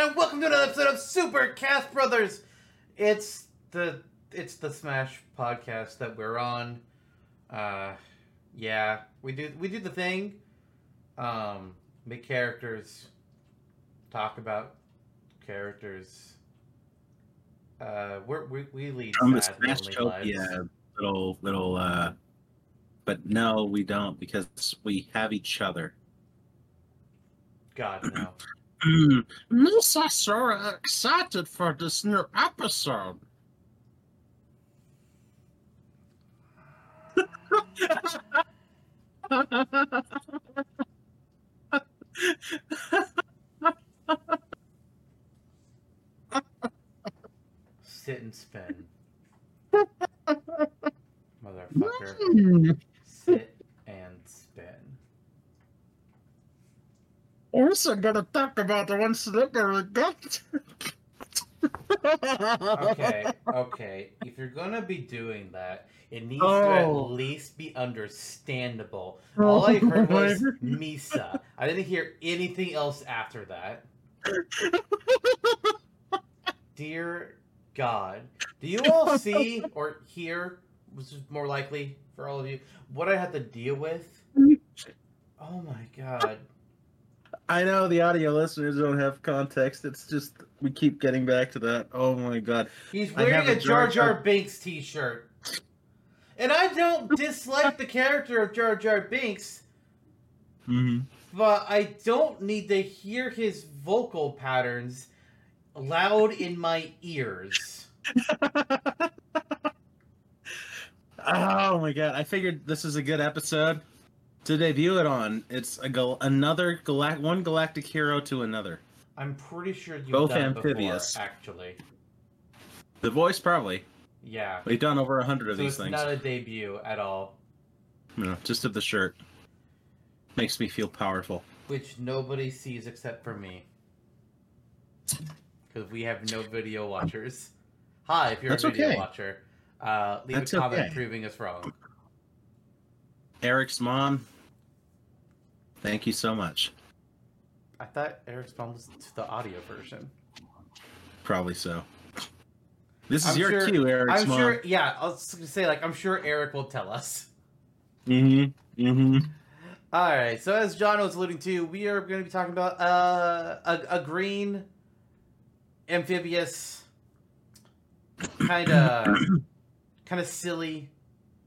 and welcome to another episode of Super Cast Brothers. It's the it's the Smash podcast that we're on. Uh, yeah, we do we do the thing. Um, make characters, talk about characters. Uh, we're, we we lead From the sad, Smash. Topia little little uh but no we don't because we have each other. God no. Mm, Miss I'm excited for this new episode. Sit and spin, motherfucker. Mm, Sit and spin. Also gonna talk about the one slippery gut. okay, okay. If you're gonna be doing that, it needs to Oh. at least be understandable. Oh all I heard was Misa. I didn't hear anything else after that. Dear God, do you all see or hear, which is more likely for all of you, what I had to deal with? Mm. Oh my God. I know the audio listeners don't have context. It's just we keep getting back to that. Oh my god. He's wearing a a Jar Jar Jar Jar- Binks t-shirt. And I don't dislike the character of Jar Jar Binks, Mm-hmm. but I don't need to hear his vocal patterns loud in my ears. oh my god! I figured this is a good episode to debut it on. It's a gal- another galact one galactic hero to another. I'm pretty sure you've Both done it before, amphibious. actually. The voice probably. Yeah. We've done over a hundred of So these it's things. not a debut at all, No, just of the shirt. Makes me feel powerful. which nobody sees except for me. Because we have no video watchers. Hi, if you're That's a video okay. watcher, uh, leave That's a comment okay. proving us wrong. Eric's mom. Thank you so much. I thought Eric's mom was to the audio version. Probably so. This is I'm your sure- cue, Eric's I'm mom. sure. Yeah, I was gonna say like I'm sure Eric will tell us. Mm-hmm. Mm-hmm. All right. So as John was alluding to, we are going to be talking about uh, a a green amphibious kind of kind of silly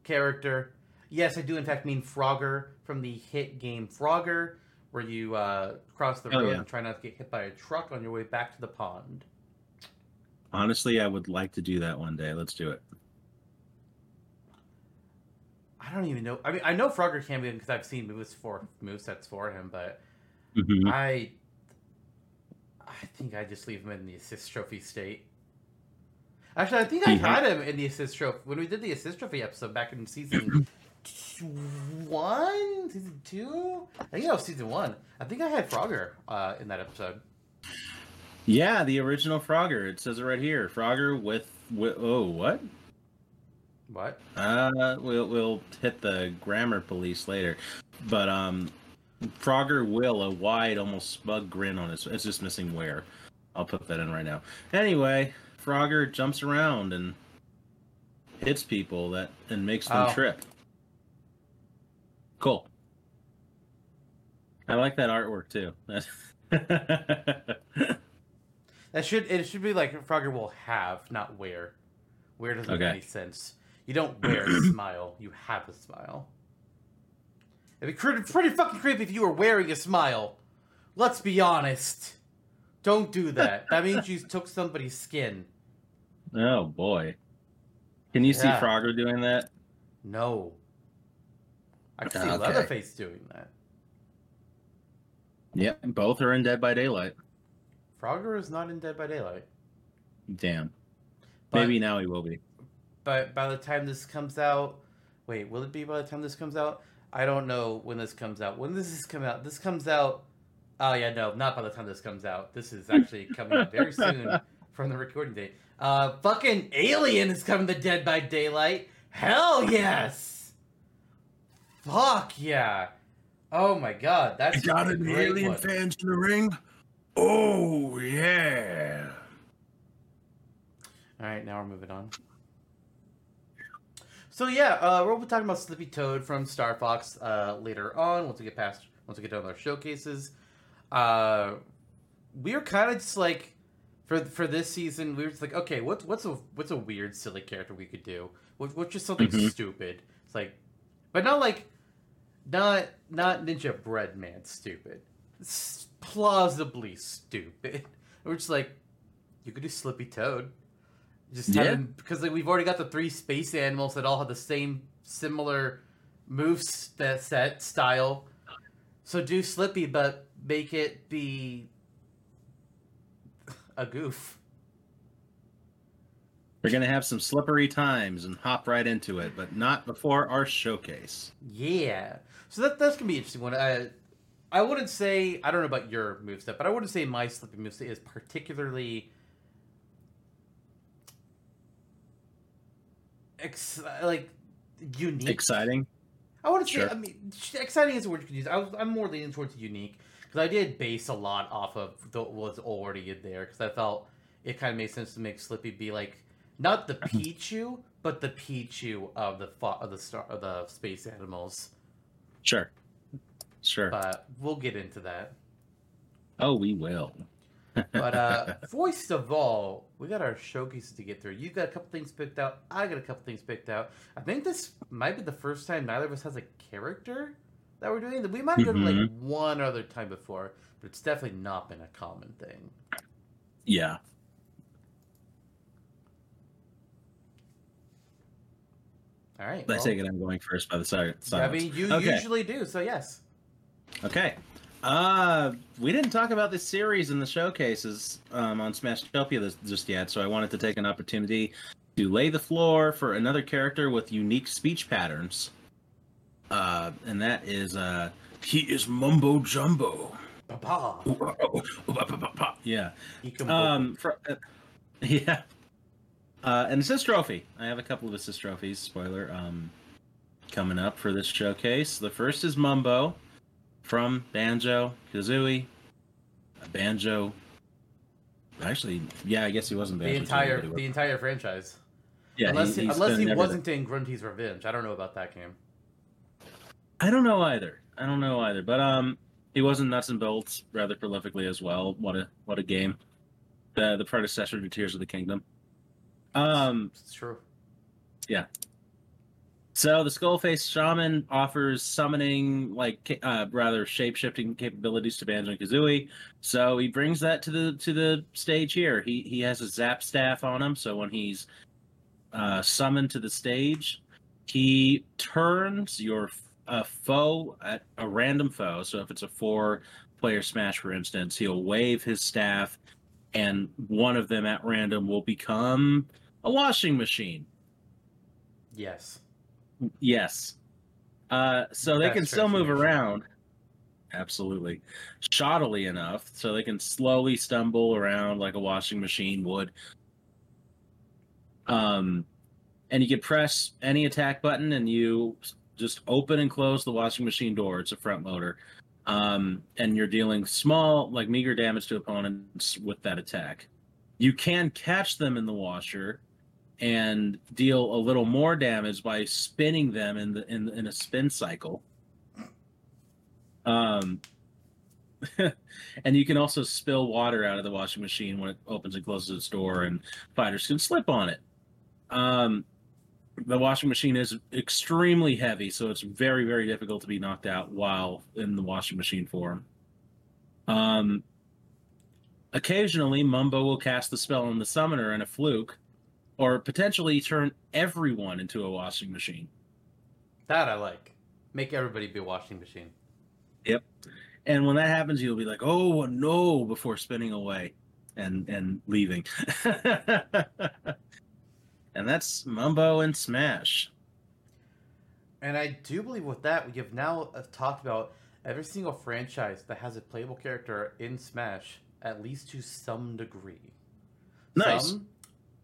character. Yes, I do in fact mean Frogger from the hit game Frogger, where you uh, cross the Oh, road yeah. and try not to get hit by a truck on your way back to the pond. Honestly, I would like to do that one day. Let's do it. I don't even know. I mean, I know Frogger can be because I've seen moves for movesets for him, but Mm-hmm. I I think I just leave him in the assist trophy state. Actually, I think I had him in the assist trophy when we did the assist trophy episode back in season one, season two. I think that was season one. I think I had Frogger uh, in that episode. Yeah, the original Frogger. It says it right here. Frogger with, with oh what? What? Uh, we'll we'll hit the grammar police later, but um, Frogger will a wide, almost smug grin on his. It's just missing where. I'll put that in right now. Anyway, Frogger jumps around and hits people that and makes them Oh. trip. Cool. I like that artwork too. That should it should be like Frogger will have, not wear. Wear doesn't Okay. make any sense. You don't wear a smile. You have a smile. It'd be pretty fucking creepy if you were wearing a smile. Let's be honest. Don't do that. That means you took somebody's skin. oh boy. Can you see Frogger doing that? No. I can see Okay. Leatherface doing that. Yeah, both are in Dead by Daylight. Frogger is not in Dead by Daylight. Damn. But- Maybe now he will be. But by the time this comes out, wait, will it be by the time this comes out? I don't know when this comes out. When does this come out? This comes out. Oh yeah, no, not by the time this comes out. This is actually coming out very soon from the recording date. Uh, fucking Alien is coming to Dead by Daylight. Hell yes. Fuck yeah. Oh my god, that's a great one. fans in the ring. Oh yeah. All right, now we're moving on. So yeah, uh, we'll be talking about Slippy Toad from Star Fox uh, later on. Once we get past, once we get done with our showcases, uh, we are kind of just like for for this season, we were just like, okay, what's what's a what's a weird, silly character we could do? What, what's just something Mhm. stupid? It's like, but not like, not not Ninja Bread Man stupid. It's plausibly stupid. We're just like, you could do Slippy Toad. Just Yeah. because like we've already got the three space animals that all have the same similar moves that set style. So do Slippy, but make it be a goof. We're gonna have some slippery times and hop right into it, but not before our showcase. Yeah. So that that's gonna be an interesting one. I I wouldn't say I don't know about your moveset, but I wouldn't say my Slippy moveset is particularly ex- like unique. Exciting. I wouldn't say. Sure. I mean, exciting is a word you can use. I was, I'm more leaning towards unique because I did base a lot off of the, what was already in there because I felt it kind of made sense to make Slippy be like not the Pichu, but the Pichu of the fo- of the star of the space animals. Sure. Sure. But we'll get into that. oh, we will. But uh first of all, we got our showcases to get through. You got a couple things picked out. I got a couple things picked out. I think this might be the first time neither of us has a character that we're doing. We might have done it like one other time before, but it's definitely not been a common thing. yeah. All right. I well, take it I'm going first by the side. I mean, you Okay. usually do, so yes. Okay. Uh, we didn't talk about this series in the showcases um, on Smashtopia this, just yet, so I wanted to take an opportunity to lay the floor for another character with unique speech patterns. Uh, and that is uh, he is Mumbo Jumbo. Papa. Yeah. Ikambo. Um. For, uh, yeah. Uh, an assist trophy. I have a couple of assist trophies. Spoiler. Um, coming up for this showcase. The first is Mumbo from Banjo Kazooie. Banjo. Actually, yeah, I guess he wasn't the entire the he entire franchise. yeah, unless he, he, unless he wasn't in Grunty's Revenge. I don't know about that game. I don't know either. I don't know either. But um, he was in Nuts and Bolts rather prolifically as well. What a what a game. The the predecessor to Tears of the Kingdom. Um, It's true. Yeah. So the Skullface Shaman offers summoning, like uh, rather shape shifting capabilities to Banjo and Kazooie. So he brings that to the to the stage here. He he has a Zap staff on him, so when he's uh, summoned to the stage, he turns your a foe at a random foe. So if it's a four player smash, for instance, he'll wave his staff, and one of them at random will become a washing machine. Yes. Yes. Uh, so they Best can still move around. Absolutely. Shoddily enough, so they can slowly stumble around like a washing machine would. Um, and you can press any attack button and you just open and close the washing machine door. It's a front loader. Um, and you're dealing small, like meager damage to opponents with that attack. You can catch them in the washer and deal a little more damage by spinning them in the in, in a spin cycle. Um, and you can also spill water out of the washing machine when it opens and closes its door, and fighters can slip on it. Um, the washing machine is extremely heavy, so it's very very difficult to be knocked out while in the washing machine form. Um, occasionally, Mumbo will cast the spell on the summoner in a fluke, or potentially turn everyone into a washing machine. That I like. Make everybody be a washing machine. Yep. And when that happens, you'll be like, "Oh no!" before spinning away and and leaving. and that's Mumbo and Smash. And I do believe with that, we have now uh, talked about every single franchise that has a playable character in Smash, at least to some degree. Nice. Some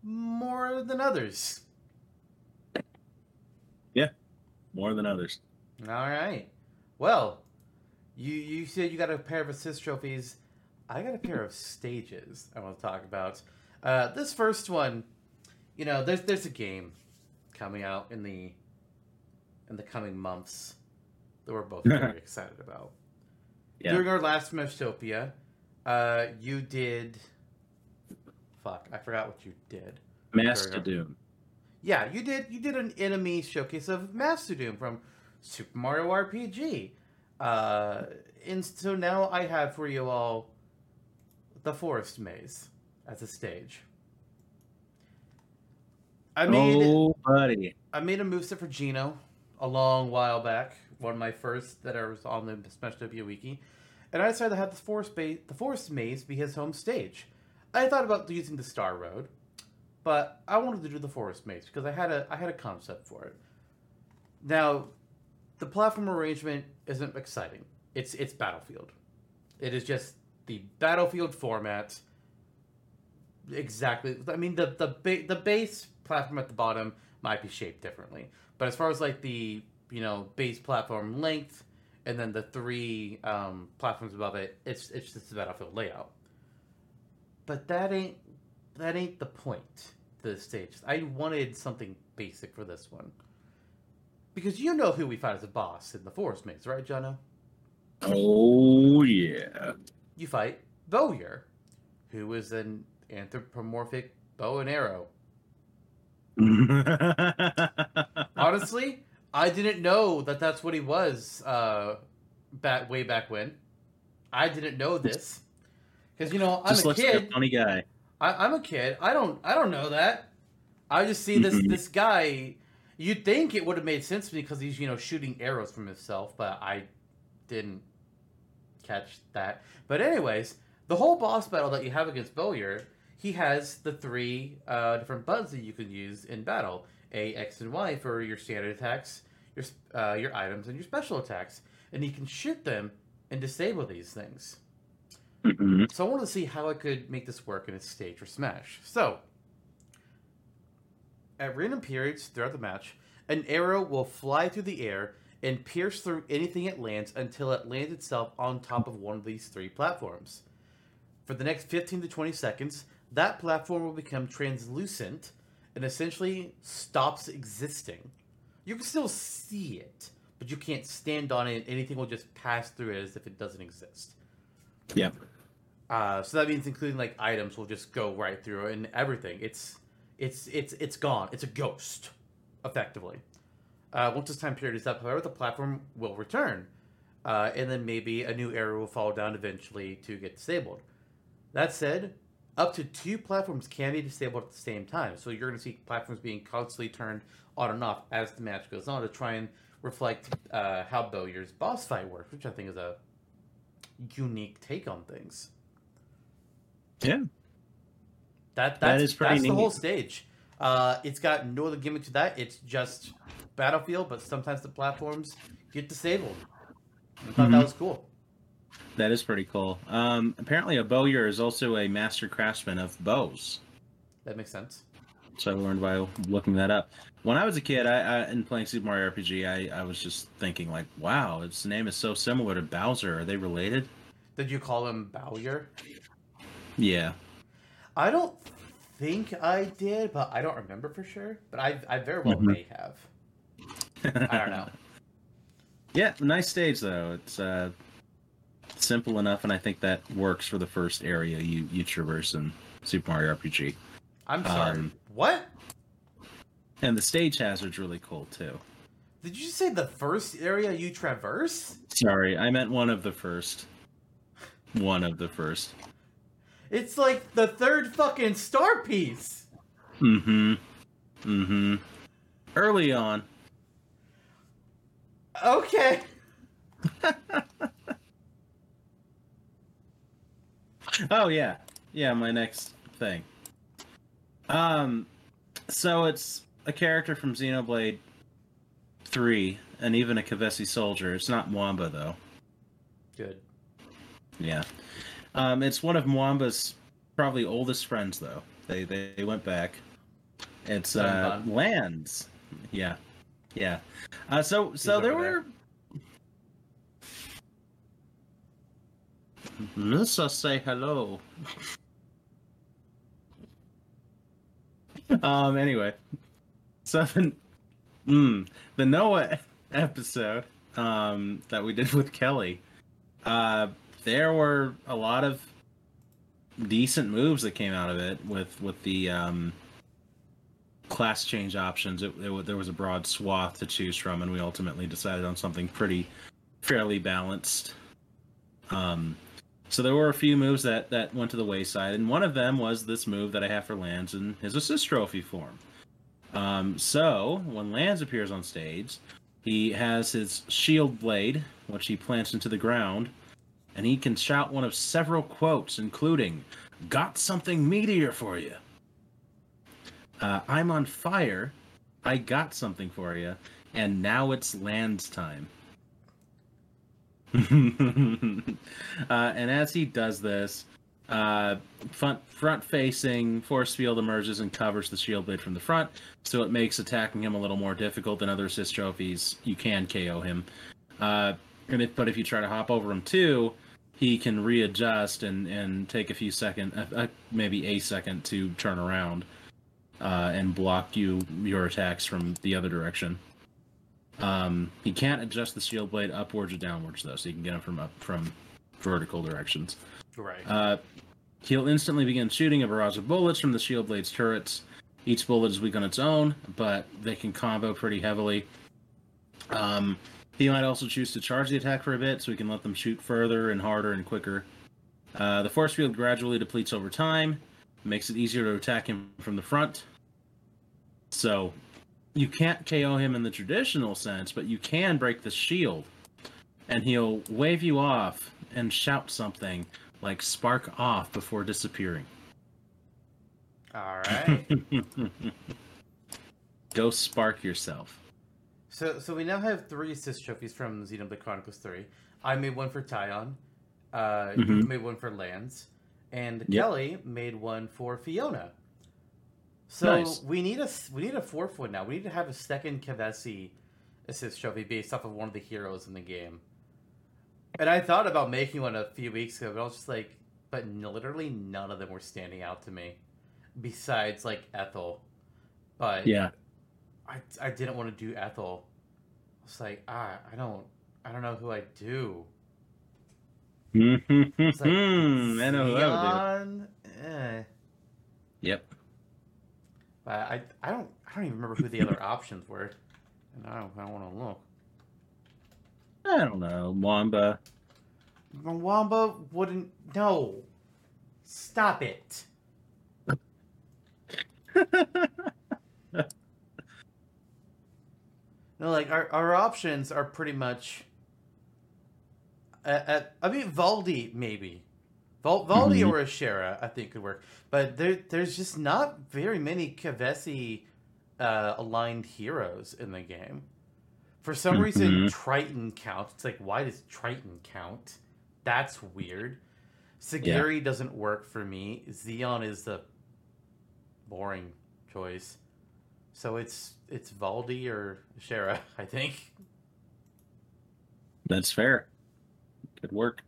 more than others. Yeah, more than others. All right. Well, you you said you got a pair of assist trophies. I got a pair of stages I want to talk about. Uh, this first one, you know, there's there's a game coming out in the in the coming months that we're both very excited about. Yeah. During our last Smashtopia, uh, you did. Fuck, I forgot what you did. Mastadoom. Yeah, you did. You did an enemy showcase of Mastadoom from Super Mario RPG. Uh, and so now I have for you all the Forest Maze as a stage. I made oh, buddy. I made a moveset for Geno a long while back, one of my first that I was on the Smashtopia wiki, and I decided to have the forest ba- the forest maze be his home stage. I thought about using the Star Road, but I wanted to do the forest maze because I had a I had a concept for it. Now, the platform arrangement isn't exciting. It's it's Battlefield. It is just the Battlefield format. Exactly. I mean, the the ba- the base platform at the bottom might be shaped differently, but as far as like the you know base platform length and then the three um, platforms above it, it's it's just a Battlefield layout. But that ain't that ain't the point to the stage. I wanted something basic for this one. Because you know who we fight as a boss in the Forest Maze, right, Jonno? Oh yeah. You fight Bowyer, who is an anthropomorphic bow and arrow. Honestly, I didn't know that that's what he was uh, back way back when. I didn't know this because you know I'm Just a looks kid. like a funny guy. I, I'm a kid. I don't. I don't know that. I just see this Mhm. this guy. You'd think it would have made sense to me because he's you know shooting arrows from himself, but I didn't catch that. But anyways, the whole boss battle that you have against Bowyer, he has the three uh, different buttons that you can use in battle: A, X, and Y for your standard attacks, your uh, your items, and your special attacks, and you can shoot them and disable these things. Mhm. So I wanted to see how I could make this work in a stage or Smash. So, at random periods throughout the match, an arrow will fly through the air and pierce through anything it lands until it lands itself on top of one of these three platforms. For the next 15 to 20 seconds, that platform will become translucent and essentially stops existing. You can still see it, but you can't stand on it, anything will just pass through it as if it doesn't exist. Yeah. Uh, so that means including like items will just go right through and everything. It's it's it's it's gone. It's a ghost, effectively. Uh, once this time period is up, however, the platform will return, uh, and then maybe a new arrow will fall down eventually to get disabled. That said, up to two platforms can be disabled at the same time. So you're going to see platforms being constantly turned on and off as the match goes on to try and reflect uh, how Bowyer's boss fight works, which I think is a unique take on things. Yeah. That That that's, pretty that's the whole stage. Uh, it's got no other gimmick to that. It's just Battlefield, but sometimes the platforms get disabled. I thought that Mhm. was cool. That is pretty cool. Um, apparently, a bowyer is also a master craftsman of bows. That makes sense. So I learned by looking that up. When I was a kid, I, I and playing Super Mario RPG, I, I was just thinking like, wow, its name is so similar to Bowser. Are they related? Did you call him Bowyer? Yeah. I don't think I did, but I don't remember for sure. But I, I very well Mhm. may have. I don't know. Yeah, nice stage though. It's uh, simple enough, and I think that works for the first area you you traverse in Super Mario RPG. I'm sorry. Um, what? And the stage hazard's really cool too. Did you say the first area you traverse? Sorry, I meant one of the first. One of the first. It's like the third fucking star piece. Mm-hmm. Mm-hmm. Early on. Okay. Oh yeah, yeah. My next thing. Um, so it's a character from Xenoblade Three, and even a Kevesi soldier. It's not Mwamba though. Good. Yeah. Um, it's one of Mwamba's probably oldest friends though. They they, they went back. It's uh, lands. Yeah, yeah. Uh, so so He's there over there. were. Missa say hello. Um. Anyway, so the, mm, the Noah episode um that we did with Kelly, uh, there were a lot of decent moves that came out of it with with the um class change options. It, it, there was a broad swath to choose from, and we ultimately decided on something pretty fairly balanced. Um, so there were a few moves that that went to the wayside, and one of them was this move that I have for Lanz in his assist trophy form. Um, so when Lanz appears on stage, he has his shield blade, which he plants into the ground, and he can shout one of several quotes, including "Got something meteor for you." Uh, I'm on fire. I got something for you, and now it's Lanz time. Uh, and as he does this, uh, front front facing force field emerges and covers the shield blade from the front, so it makes attacking him a little more difficult than other assist trophies. You can KO him, uh, and if, but if you try to hop over him too, he can readjust and and take a few second, uh, uh, maybe a second to turn around uh, and block you your attacks from the other direction. Um, he can't adjust the shield blade upwards or downwards though, so you can get him from up from vertical directions. Right. Uh, he'll instantly begin shooting a barrage of bullets from the shield blade's turrets. Each bullet is weak on its own, but they can combo pretty heavily. Um, he might also choose to charge the attack for a bit, so we can let them shoot further and harder and quicker. Uh, the force field gradually depletes over time, makes it easier to attack him from the front. So you can't KO him in the traditional sense, but you can break the shield. And he'll wave you off and shout something like spark off before disappearing. All right. Go spark yourself. so so we now have three assist trophies from Xenoblade Chronicles 3. I made one for Taion. Uh, You Mhm. made one for Lanz. And Yep. Kelly made one for Fiona. So Nice. we need a we need a fourth one now. We need to have a second Kevesi assist trophy based off of one of the heroes in the game. And I thought about making one a few weeks ago, but I was just like, but literally none of them were standing out to me, besides like Ethel. But Yeah. I, I didn't want to do Ethel. I was like, ah, I don't I don't know who I do. It's like Hmm, I know who I would do. Eh. Yep. I I don't I don't even remember who the other options were, and I don't I don't want to look. I don't know. Wamba. Wamba wouldn't no. Stop it. No, like our, our options are pretty much. Uh, uh, I mean, Valdi maybe, Val, Valdi Mhm. or Ashera I think could work, but there there's just not very many Kevesi uh, aligned heroes in the game. For some reason, Mhm. Triton counts. It's like, why does Triton count? That's weird. Segiri doesn't work for me. Zeon is the boring choice. So it's it's Valdi or Shara, I think. That's fair. Good work.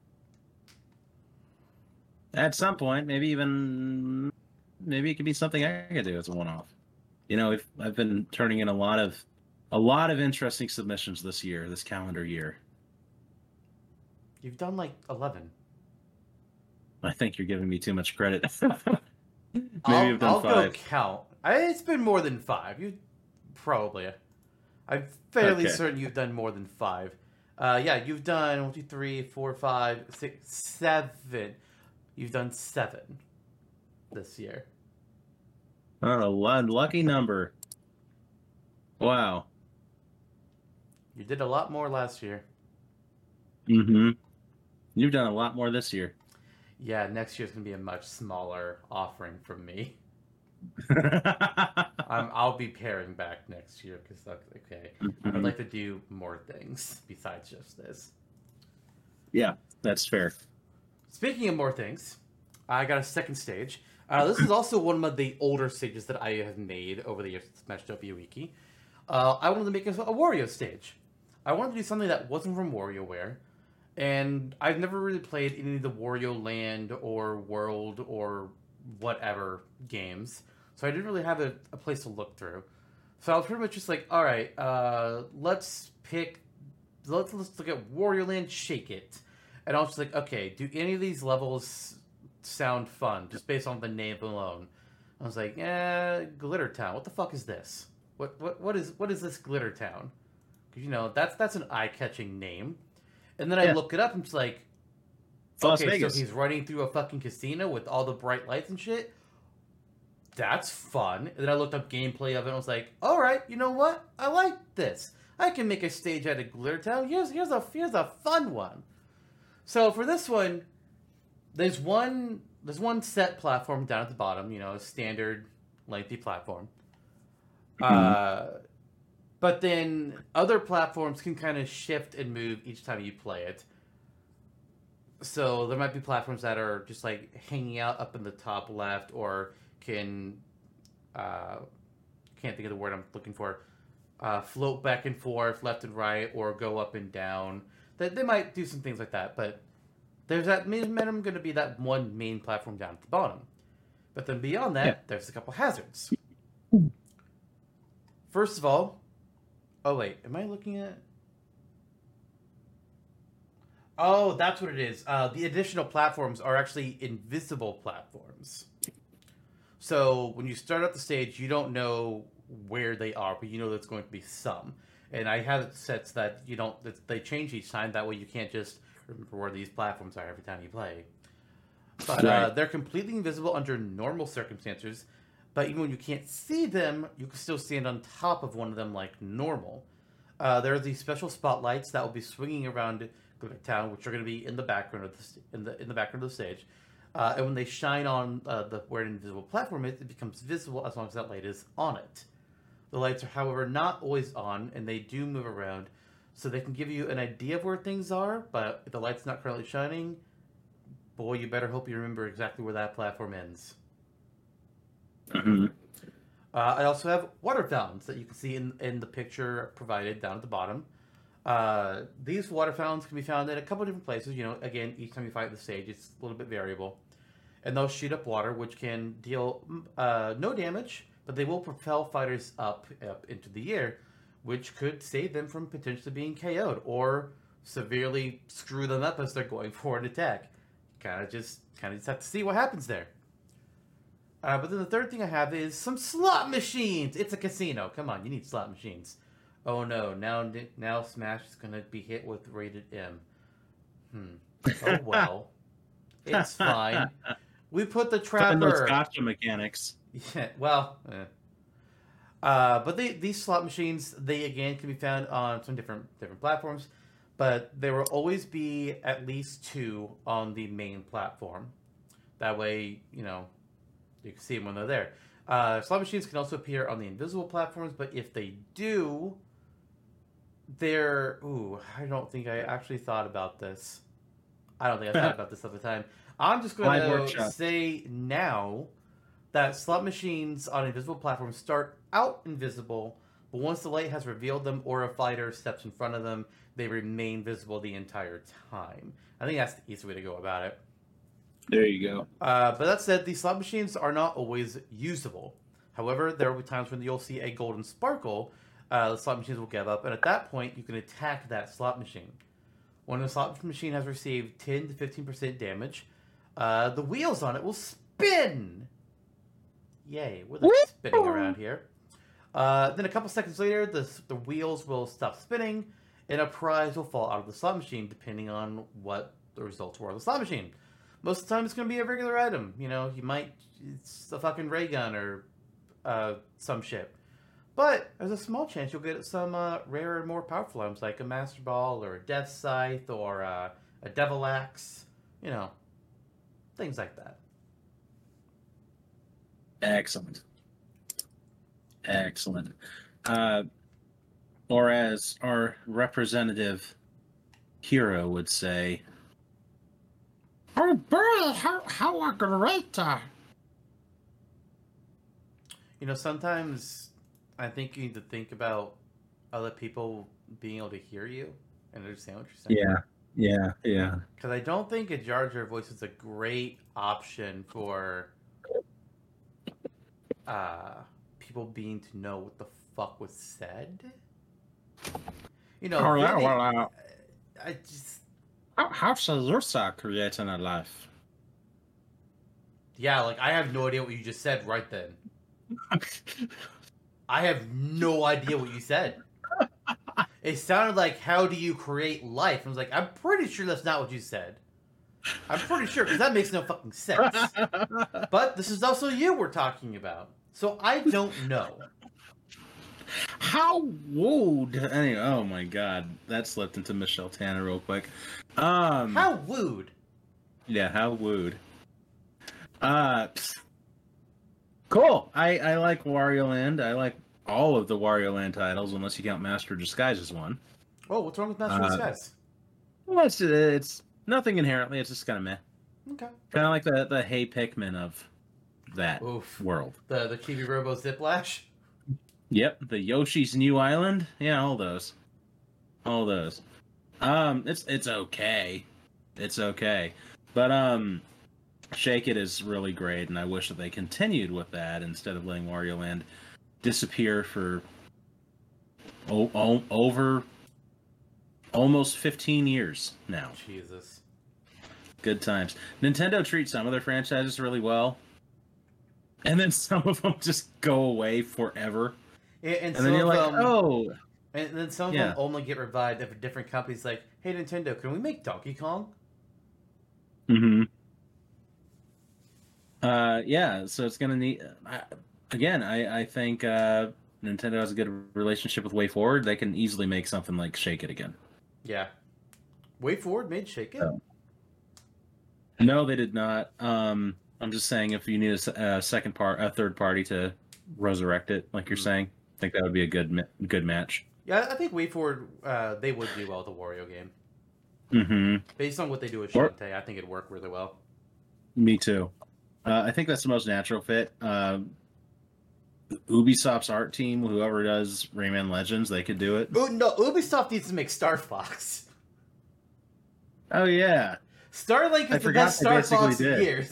At some point, maybe even maybe it could be something I could do as a one-off. You know, if I've been turning in a lot of a lot of interesting submissions this year, this calendar year. You've done like eleven. I think you're giving me too much credit. maybe I'll, I've done I'll go count. I, it's been more than five. You probably. I'm fairly Okay. certain you've done more than five. Uh, yeah, you've done one, two, three, four, five, six, seven. You've done seven this year. Oh, a lucky number. Wow. You did a lot more last year. Mm-hmm. You've done a lot more this year. Yeah, next year's gonna be a much smaller offering from me. I'm, I'll be paring back next year because that's okay, I'd Mhm. like to do more things besides just this. Yeah, that's fair. Speaking of more things, I got a second stage. Uh, this is also one of the older stages that I have made over the years at Smash W Wiki. Uh, I wanted to make a, a Wario stage. I wanted to do something that wasn't from WarioWare, And I've never really played any of the Wario Land or World or whatever games, so I didn't really have a, a place to look through. So I was pretty much just like, all right, uh, let's pick, let's, let's look at Wario Land, shake it. And I was just like, okay, do any of these levels sound fun just based on the name alone? I was like, yeah, Glitter Town. What the fuck is this? What what what is what is this Glitter Town? Because you know that's that's an eye catching name. And then I Yeah. look it up and it's like, It's okay, Vegas. so he's running through a fucking casino with all the bright lights and shit. That's fun. And then I looked up gameplay of it and I was like, all right, you know what? I like this. I can make a stage out of Glitter Town. Here's here's a here's a fun one. So for this one, there's one there's one set platform down at the bottom. You know, a standard lengthy platform. Uh, but then other platforms can kind of shift and move each time you play it. So there might be platforms that are just like hanging out up in the top left, or can uh, can't think of the word I'm looking for. Uh, float back and forth, left and right, or go up and down. They, they might do some things like that, but there's that minimum going to be that one main platform down at the bottom. But then beyond that, Yeah. there's a couple hazards. First of all, oh wait, am I looking at? Oh, that's what it is. Uh, the additional platforms are actually invisible platforms. So when you start out the stage, you don't know where they are, but you know there's going to be some. And I have sets that you don't that they change each time. That way you can't just remember where these platforms are every time you play. But uh, they're completely invisible under normal circumstances. But even when you can't see them, you can still stand on top of one of them like normal. Uh, there are these special spotlights that will be swinging around Glitter Town, which are going to be in the background of the in the in the background of the stage. Uh, and when they shine on uh, the where an invisible platform is, it becomes visible as long as that light is on it. The lights are, however, not always on, and they do move around, so they can give you an idea of where things are. But if the light's not currently shining, boy, you better hope you remember exactly where that platform ends. Mhm. Uh, I also have water fountains that you can see in, in the picture provided down at the bottom. Uh, these water fountains can be found in a couple different places. You know, again, each time you fight the stage, it's a little bit variable. And they'll shoot up water, which can deal mm, uh, no damage, but they will propel fighters up, up into the air, which could save them from potentially being KO'd or severely screw them up as they're going for an attack. Kind of just, kind of just have to see what happens there. Uh, but then the third thing I have is some slot machines. It's a casino. Come on, you need slot machines. Oh no, now now Smash is gonna be hit with rated M. Hmm. Oh well, it's fine. We put the in those trapper. gotcha mechanics. Yeah, well, eh. uh, but they, these slot machines, they again can be found on some different different platforms, but there will always be at least two on the main platform. That way, you know, you can see them when they're there. Uh, slot machines can also appear on the invisible platforms, but if they do, they're ooh, I don't think I actually thought about this. I don't think I thought about this at the time. I'm just going to say now that slot machines on invisible platforms start out invisible, but once the light has revealed them or a fighter steps in front of them, they remain visible the entire time. I think that's the easy way to go about it. There you go. Uh, but that said, these slot machines are not always usable. However, there will be times when you'll see a golden sparkle. Uh, the slot machines will give up, and at that point, you can attack that slot machine. When the slot machine has received 10 to 15% damage, uh, the wheels on it will spin. Yay, we're like spinning around here. Uh, then a couple seconds later, the, the wheels will stop spinning, and a prize will fall out of the slot machine, depending on what the results were of the slot machine. Most of the time, it's going to be a regular item. You know, you might it's a fucking ray gun or uh, some shit. But there's a small chance you'll get some uh, rarer and more powerful items like a Master Ball or a Death Scythe or uh, a Devil Axe. You know, things like that. Excellent. Excellent. Uh, or as our representative hero would say, Oh boy, how how great! Uh, You know, sometimes I think you need to think about other people being able to hear you and understand what you're saying. "Yeah, Yeah, yeah. Because I don't think a Jar Jar voice is a great option for uh, people being to know what the fuck was said. You know, Oh, yeah, well, uh, I just how, shall yours uh, creating a life? yeah, like I have no idea what you just said right then. I have no idea what you said. It sounded like, "How do you create life?" I was like, "I'm pretty sure that's not what you said." I'm pretty sure because that makes no fucking sense. But this is also you we're talking about, so I don't know. How wooed? Anyway, oh my god, that slipped into Michelle Tanner real quick. Um, How wooed? Yeah, how wooed. Uh, cool. I I like Wario Land. I like all of the Wario Land titles, unless you count Master Disguise as one. Oh, what's wrong with Master Uh, Disguise? Well, it's it's nothing inherently. It's just kind of meh. Okay. Kind of like the the Hey Pikmin of that Oof. world. The the Chibi Robo Ziplash. Yep, the Yoshi's New Island. Yeah, all those, all those. Um, it's it's okay, it's okay, but um, Shake It is really great, and I wish that they continued with that instead of letting Wario Land disappear for o- o- over almost 15 years now. Jesus. Good times. Nintendo treats some of their franchises really well, and then some of them just go away forever. And, and, And then you're like, them, oh, and then some of Yeah. them only get revived if a different company's like, "Hey, Nintendo, can we make Donkey Kong?" Mm hmm. Uh, yeah, so it's gonna need. I, again, I I think uh, Nintendo has a good relationship with Way Forward. They can easily make something like Shake It again. Yeah. Way Forward made Shake It. No, they did not. Um, I'm just saying if you need a second part, a third party to resurrect it, like you're Hmm. saying, I think that would be a good good match. Yeah, I think Way Forward uh, they would do well with the Wario game. hmm Based on what they do with Shantae, I think it'd work really well. Me too. Uh, I think that's the most natural fit. Um Ubisoft's art team, whoever does Rayman Legends, they could do it. Oh no, Ubisoft needs to make Star Fox. Oh yeah, Starlink I is the forgot best Star basically Fox in years.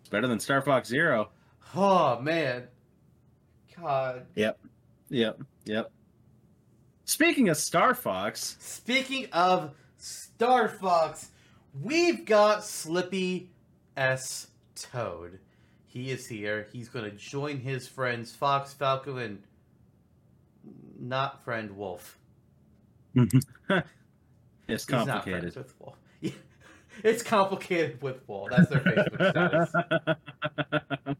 it's better than Star Fox Zero. Oh man. God. Yep, yep, yep. Speaking of Star Fox, Speaking of Star Fox, we've got Slippy S. Toad. He is here. He's going to join his friends Fox, Falco, and not friend Wolf. it's complicated. with Wolf. Yeah. It's complicated with Wolf. That's their Facebook status.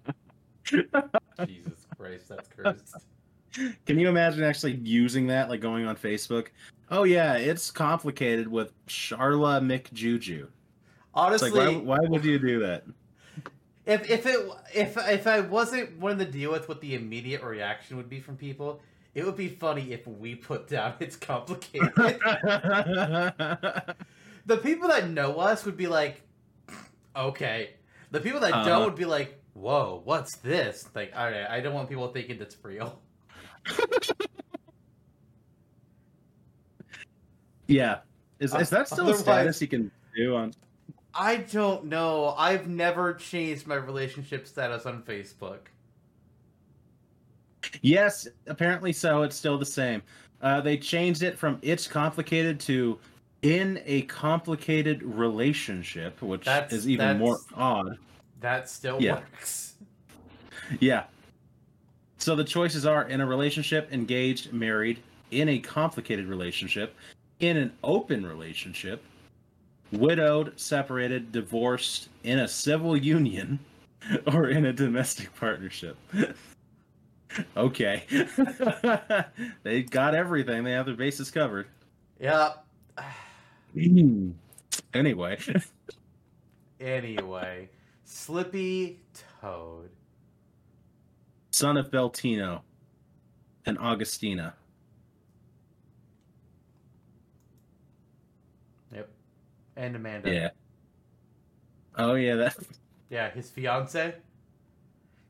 Jesus Christ, that's cursed. Can you imagine actually using that, like going on Facebook? Oh yeah, it's complicated with Charla McJuju. Honestly, like, why, why would you do that? If if it if if I wasn't wanting to deal with what the immediate reaction would be from people, it would be funny if we put down it's complicated. the people that know us would be like, okay. The people that Uh-huh. don't would be like, whoa, what's this? Like, all right, I don't want people thinking it's real. yeah, is, is that still a status you can do on? I don't know. I've never changed my relationship status on Facebook. Yes, apparently so. It's still the same. Uh, they changed it from "it's complicated" to "in a complicated relationship," which That's- is even that's- more odd. That still Yeah. works. Yeah. So the choices are in a relationship, engaged, married, in a complicated relationship, in an open relationship, widowed, separated, divorced, in a civil union, or in a domestic partnership. okay. they got everything. They have their bases covered. Yeah. Hmm. anyway. Anyway, Slippy Toad. Son of Beltino and Augustina. Yep. And Amanda. Yeah. Oh yeah, that Yeah, his fiance.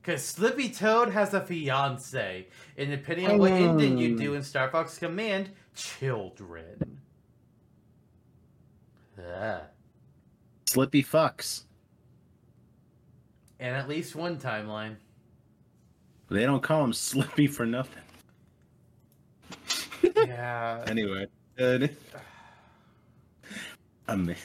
Because Slippy Toad has a fiance. And depending on what ending you do in Star Fox Command, children. Uh, Slippy fucks. and at least one timeline. They don't call him Slippy for nothing. Yeah. Anyway, good. Amazing.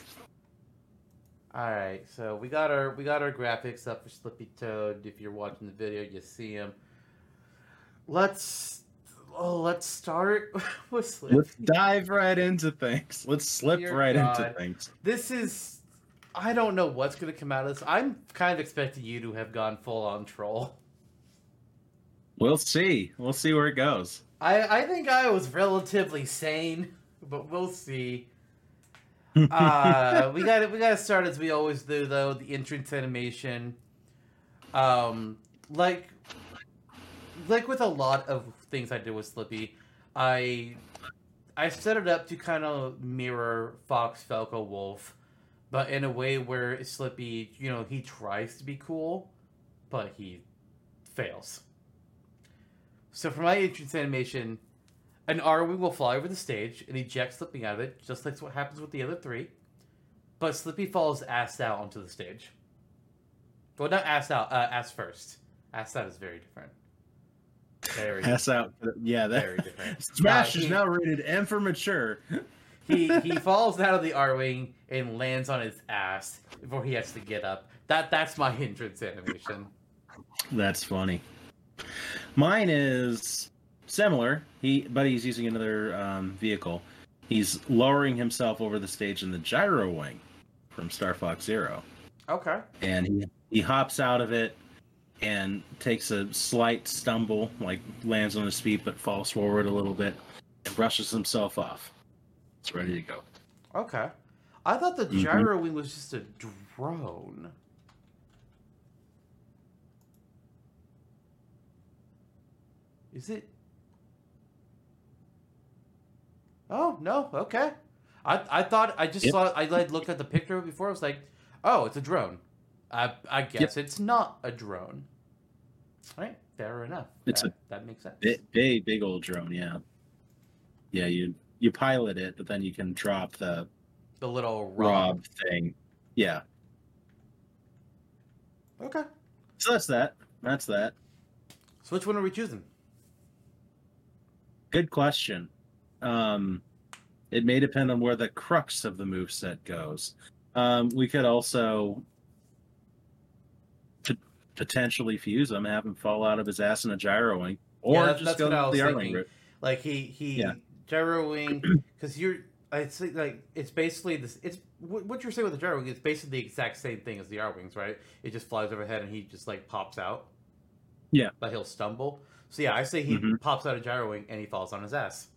All right, so we got our we got our graphics up for Slippy Toad. If you're watching the video, you see him. Let's oh, let's start with Slippy. Let's dive right into things. Let's slip Dear right into things. This is I don't know what's gonna come out of this. I'm kind of expecting you to have gone full on troll. We'll see. We'll see where it goes. I I think I was relatively sane, but we'll see. Uh, we got it. we got to start as we always do though the entrance animation. Um, like like with a lot of things I do with Slippy, I I set it up to kind of mirror Fox Falco Wolf, but in a way where Slippy, you know, he tries to be cool, but he fails. So for my entrance animation, an Arwing will fly over the stage and eject Slippy out of it, just like what happens with the other three. But Slippy falls ass out onto the stage. Well, not ass out, uh, ass first. Ass out is very different. Very, Pass out. Yeah, very that different. Smash Uh, is he- now rated M for mature. he he falls out of the Arwing and lands on his ass before he has to get up. That that's my entrance animation. That's funny. Mine is similar. He, but he's using another um, vehicle. He's lowering himself over the stage in the Gyrowing from Star Fox Zero, Okay. and he he hops out of it and takes a slight stumble, like lands on his feet but falls forward a little bit, and brushes himself off. It's ready to go. Okay. I thought the Mhm. Gyrowing was just a drone. Is it? Oh no. Okay. I I thought I just Yep. saw I like looked at the picture before. I was like, oh, it's a drone. I I guess it's not a drone. All right. Fair enough. It's that, that makes sense. Big, big, big old drone. Yeah, yeah. You you pilot it, but then you can drop the the little Rob Rob. thing. Yeah. Okay. So that's that. That's that. So which one are we choosing? Good question. Um, it may depend on where the crux of the move set goes. Um, we could also pot- potentially fuse him, have him fall out of his ass in a Gyrowing, or Yeah, that's- just that's go the was Arwing route. Like he he Yeah. Gyrowing because you're I say like it's basically this. It's what what you're saying with the Gyrowing. It's basically the exact same thing as the Arwings, right? It just flies overhead and he just like pops out. Yeah. but he'll stumble. So yeah, I say he Mhm. pops out of Gyrowing and he falls on his ass.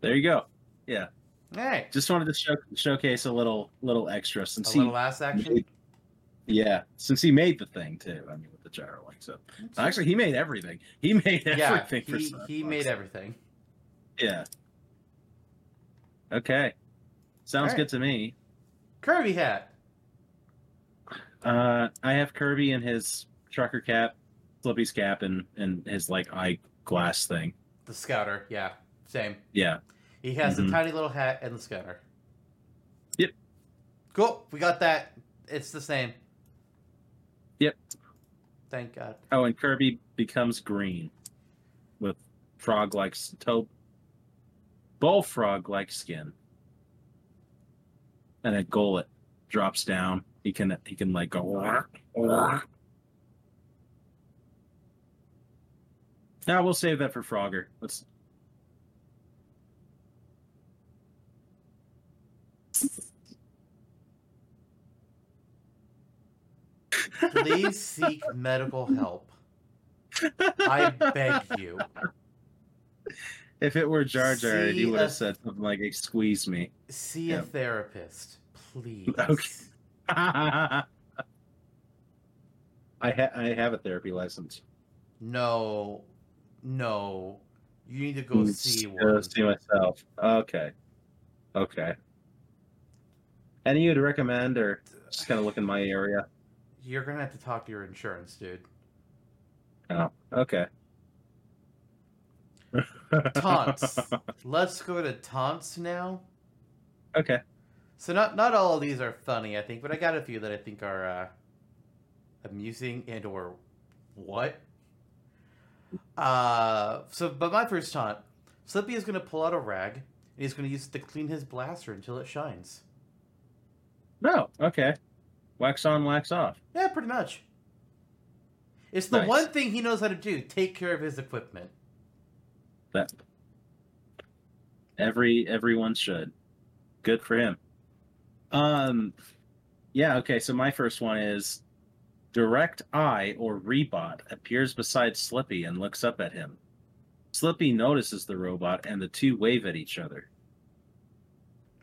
There you go. Yeah. Hey. Just wanted to show, showcase a little little extra a since little he, ass action. made- yeah, since he made the thing too. I mean, with the Gyrowing. So actually, he made everything. He made yeah, everything for he he made everything. Yeah. Okay. Sounds Alright. good to me. Kirby hat. Uh, I have Kirby in his trucker cap, Slippy's cap, and and his like eyeglass thing. The scouter, yeah, same. Yeah. He has Mhm. the tiny little hat and the scouter. Yep. Cool. We got that. It's the same. Yep. Thank God. Oh, and Kirby becomes green with frog like toe, bullfrog like skin, and a gullet drops down. He can he can like go. Now we'll save that for Frogger. Let's. Please seek medical help. I beg you. If it were Jar Jar, See he would a- have said something like "Squeeze me." See Yeah. a therapist, please. Okay. I ha- I have a therapy license. No, no. You need to go see Go one. see myself. Okay. Okay. Any you'd recommend, or just kind of look in my area? You're gonna have to talk to your insurance, dude. Oh, okay. Taunts. Let's go to taunts now. Okay. So not not all of these are funny, I think, but I got a few that I think are uh, amusing and or what. Uh, so but my first taunt, Slippy is going to pull out a rag and he's going to use it to clean his blaster until it shines. No, okay. Wax on, wax off. Yeah, pretty much. It's the Nice. one thing he knows how to do: take care of his equipment. That every everyone should. Good for him. Um, yeah. Okay. So my first one is direct eye or rebot appears beside Slippy and looks up at him. Slippy notices the robot and the two wave at each other.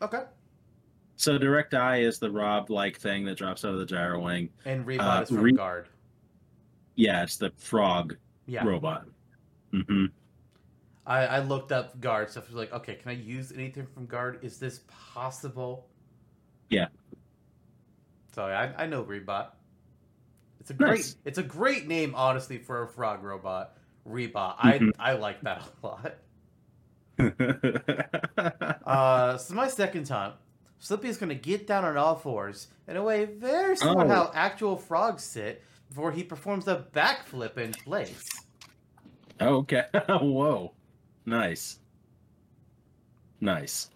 Okay. So Direct-i is the Rob like thing that drops out of the Gyrowing. And Rebot Uh, is from Re- guard. Yeah, it's the frog Yeah. robot. hmm I, I looked up guard stuff. I was like, okay, can I use anything from guard? Is this possible? Yeah. So I, I know Rebot. It's a great Nice. it's a great name, honestly, for a frog robot. Rebot. I Mhm. I like that a lot. Uh, so my second time, Slippy is going to get down on all fours in a way very similar to Oh. how actual frogs sit before he performs a backflip in place. okay. Whoa. Nice. Nice.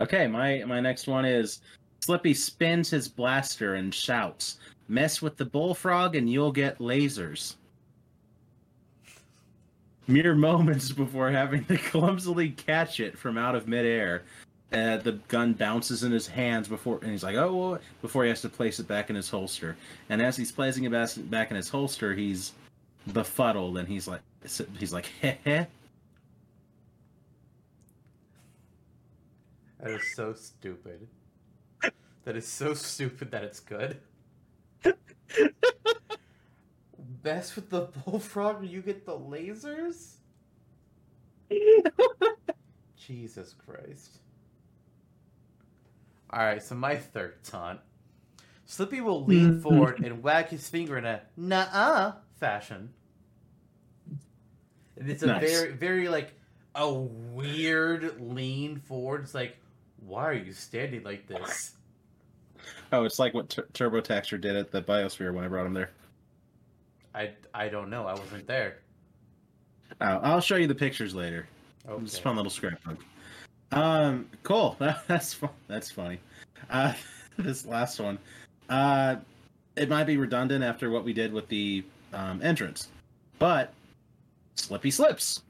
Okay, my my next one is Slippy spins his blaster and shouts, "Mess with the bullfrog and you'll get lasers." Mere moments before having to clumsily catch it from out of midair, uh, the gun bounces in his hands before, and he's like, "Oh!" whoa," Before he has to place it back in his holster, and as he's placing it back back in his holster, he's befuddled, and he's like, he's like, "Heh heh." That is so stupid. That is so stupid that it's good. Best with the bullfrog, you get the lasers? Jesus Christ. Alright, so my third taunt. Slippy will lean forward and wag his finger in a nah fashion. And it's a Nice. very, very like a weird lean forward. It's like, why are you standing like this? Oh, it's like what Tur- TurboTaxer did at the Biosphere when I brought him there. I, I don't know. I wasn't there. Uh, I'll show you the pictures later. Okay. It's a fun little scrapbook. Um, cool. That's fun. That's funny. Uh, this last one, uh, it might be redundant after what we did with the um, entrance, but Slippy slips.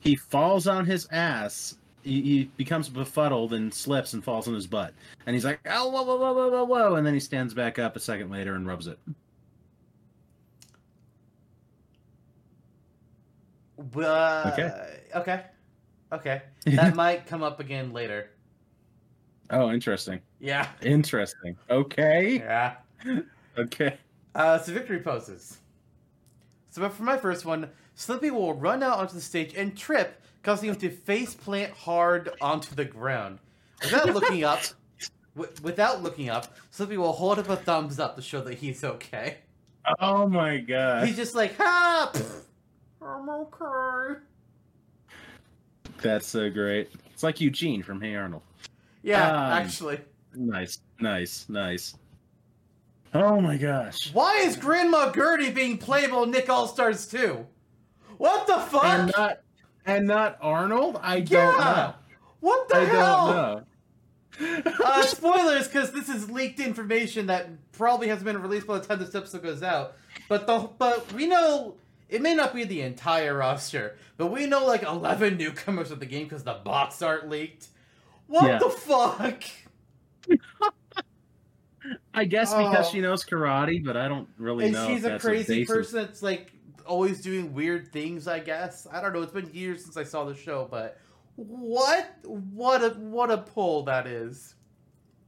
He falls on his ass. He, he becomes befuddled and slips and falls on his butt. And he's like, "Oh, whoa, whoa, whoa, whoa, whoa, whoa!" And then he stands back up a second later and rubs it. Uh, Okay. Okay. Okay. That might come up again later. Oh, interesting. Yeah. Interesting. Okay. Yeah. Okay. Uh, so victory poses. So, but for my first one, Slippy will run out onto the stage and trip, causing him to face plant hard onto the ground. Without looking up, w- without looking up, Slippy will hold up a thumbs up to show that he's okay. Oh my god. He's just like, ha! pff, I'm okay. That's so great. It's like Eugene from Hey Arnold. Yeah, Um, actually. Nice, nice, nice. Oh my gosh. Why is Grandma Gertie being playable in Nick All Stars 2? What the fuck? And not and not Arnold? I don't know. what the I hell? don't know. uh, spoilers, because this is leaked information that probably hasn't been released by the time this episode goes out. But the but we know it may not be the entire roster, but we know like eleven newcomers of the game because the box art leaked. What Yeah. the fuck? I guess because Oh. she knows karate, but I don't really And know. she's a crazy person that's like always doing weird things. I guess I don't know. It's been years since I saw the show, but what what a what a pull that is.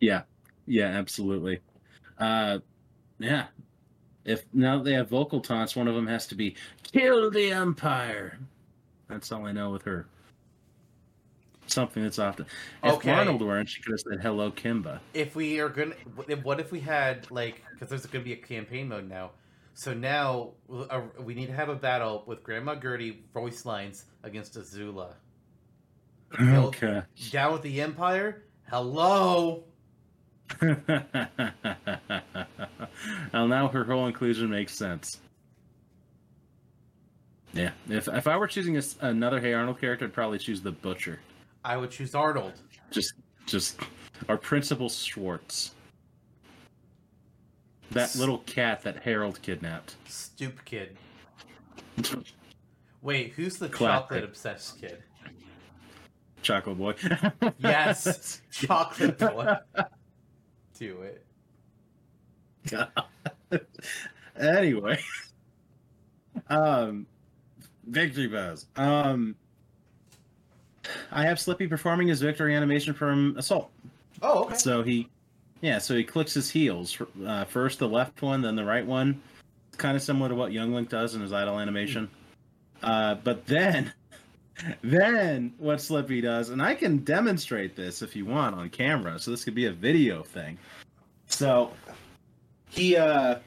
Yeah, yeah, absolutely. Uh, yeah. If now that they have vocal taunts, one of them has to be "Kill the Empire." That's all I know with her. Something that's often. If Okay. Arnold weren't, she could have said "Hello, Kimba." if we are gonna what if we had like because there's gonna be a campaign mode now so now uh, we need to have a battle with grandma gertie voice lines against azula Okay. Down with the Empire? Hello. Well, now her whole inclusion makes sense. Yeah, if if I were choosing a s another Hey Arnold character, I'd probably choose the Butcher. I would choose Arnold. Just, just our Principal Schwartz. That little cat that Harold kidnapped. Stoop kid. Wait, who's the Classic. chocolate obsessed kid? Chocolate Boy. Yes, chocolate boy. Do it. anyway, um, victory bows. Um, I have Slippy performing his victory animation from Assault. Oh, okay. So he, yeah, so he clicks his heels. Uh, first the left one, then the right one. It's kind of similar to what Young Link does in his idle animation. Uh, but then, then what Slippy does, and I can demonstrate this if you want on camera. So this could be a video thing. So he uh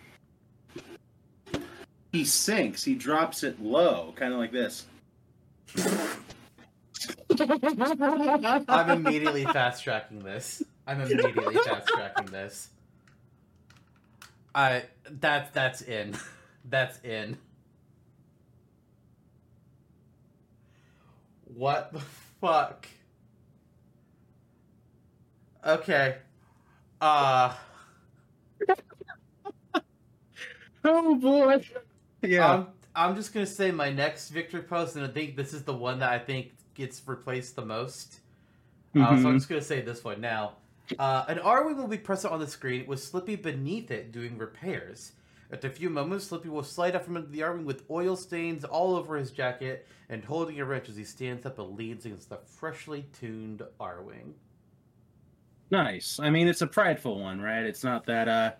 he sinks. He drops it low, kind of like this. I'm immediately fast tracking this. I'm immediately fast tracking this. I that's that's in. That's in. What the fuck? Okay. Uh Oh boy. Yeah. I'm, I'm just gonna say my next victory post, and I think this is the one that I think gets replaced the most. Uh, so I'm Mhm. just gonna say this one now. Uh, an Arwing will be present on the screen with Slippy beneath it doing repairs. After a few moments, Slippy will slide out from under the Arwing with oil stains all over his jacket and holding a wrench as he stands up and leans against the freshly tuned Arwing. Nice. I mean, it's a prideful one, right? It's not that uh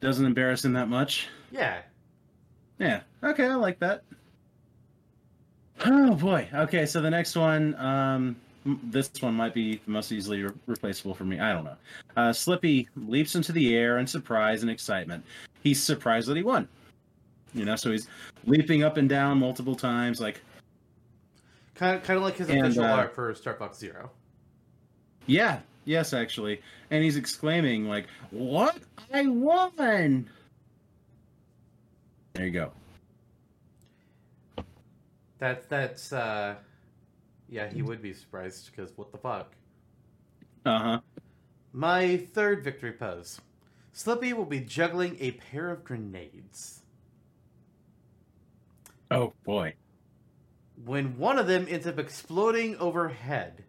doesn't embarrass him that much. Yeah. Yeah. Okay, I like that. Oh boy. Okay, so the next one, um, this one might be the most easily re- replaceable for me. I don't know. Uh, Slippy leaps into the air in surprise and excitement. He's surprised that he won. You know, so he's leaping up and down multiple times, like, Kind of, kind of like his And, official uh, art for Star Fox Zero. yeah, yes, actually, and he's exclaiming, like, "What? I won!" There you go. That's that's uh, yeah, he would be surprised because what the fuck. Uh huh. My third victory pose. Slippy will be juggling a pair of grenades. Oh boy. when one of them ends up exploding overhead.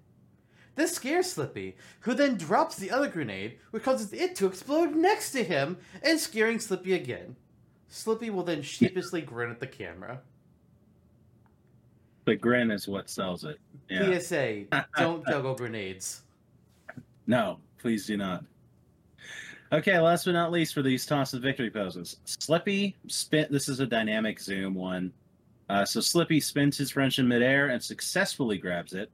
This scares Slippy, who then drops the other grenade, which causes it to explode next to him and scaring Slippy again. Slippy will then sheepishly grin at the camera. The grin is what sells it. Yeah. PSA: Don't juggle grenades. No, please do not. Okay, last but not least for these toss of victory poses. Slippy spin this is a dynamic zoom one. Uh, so Slippy spins his wrench in midair and successfully grabs it.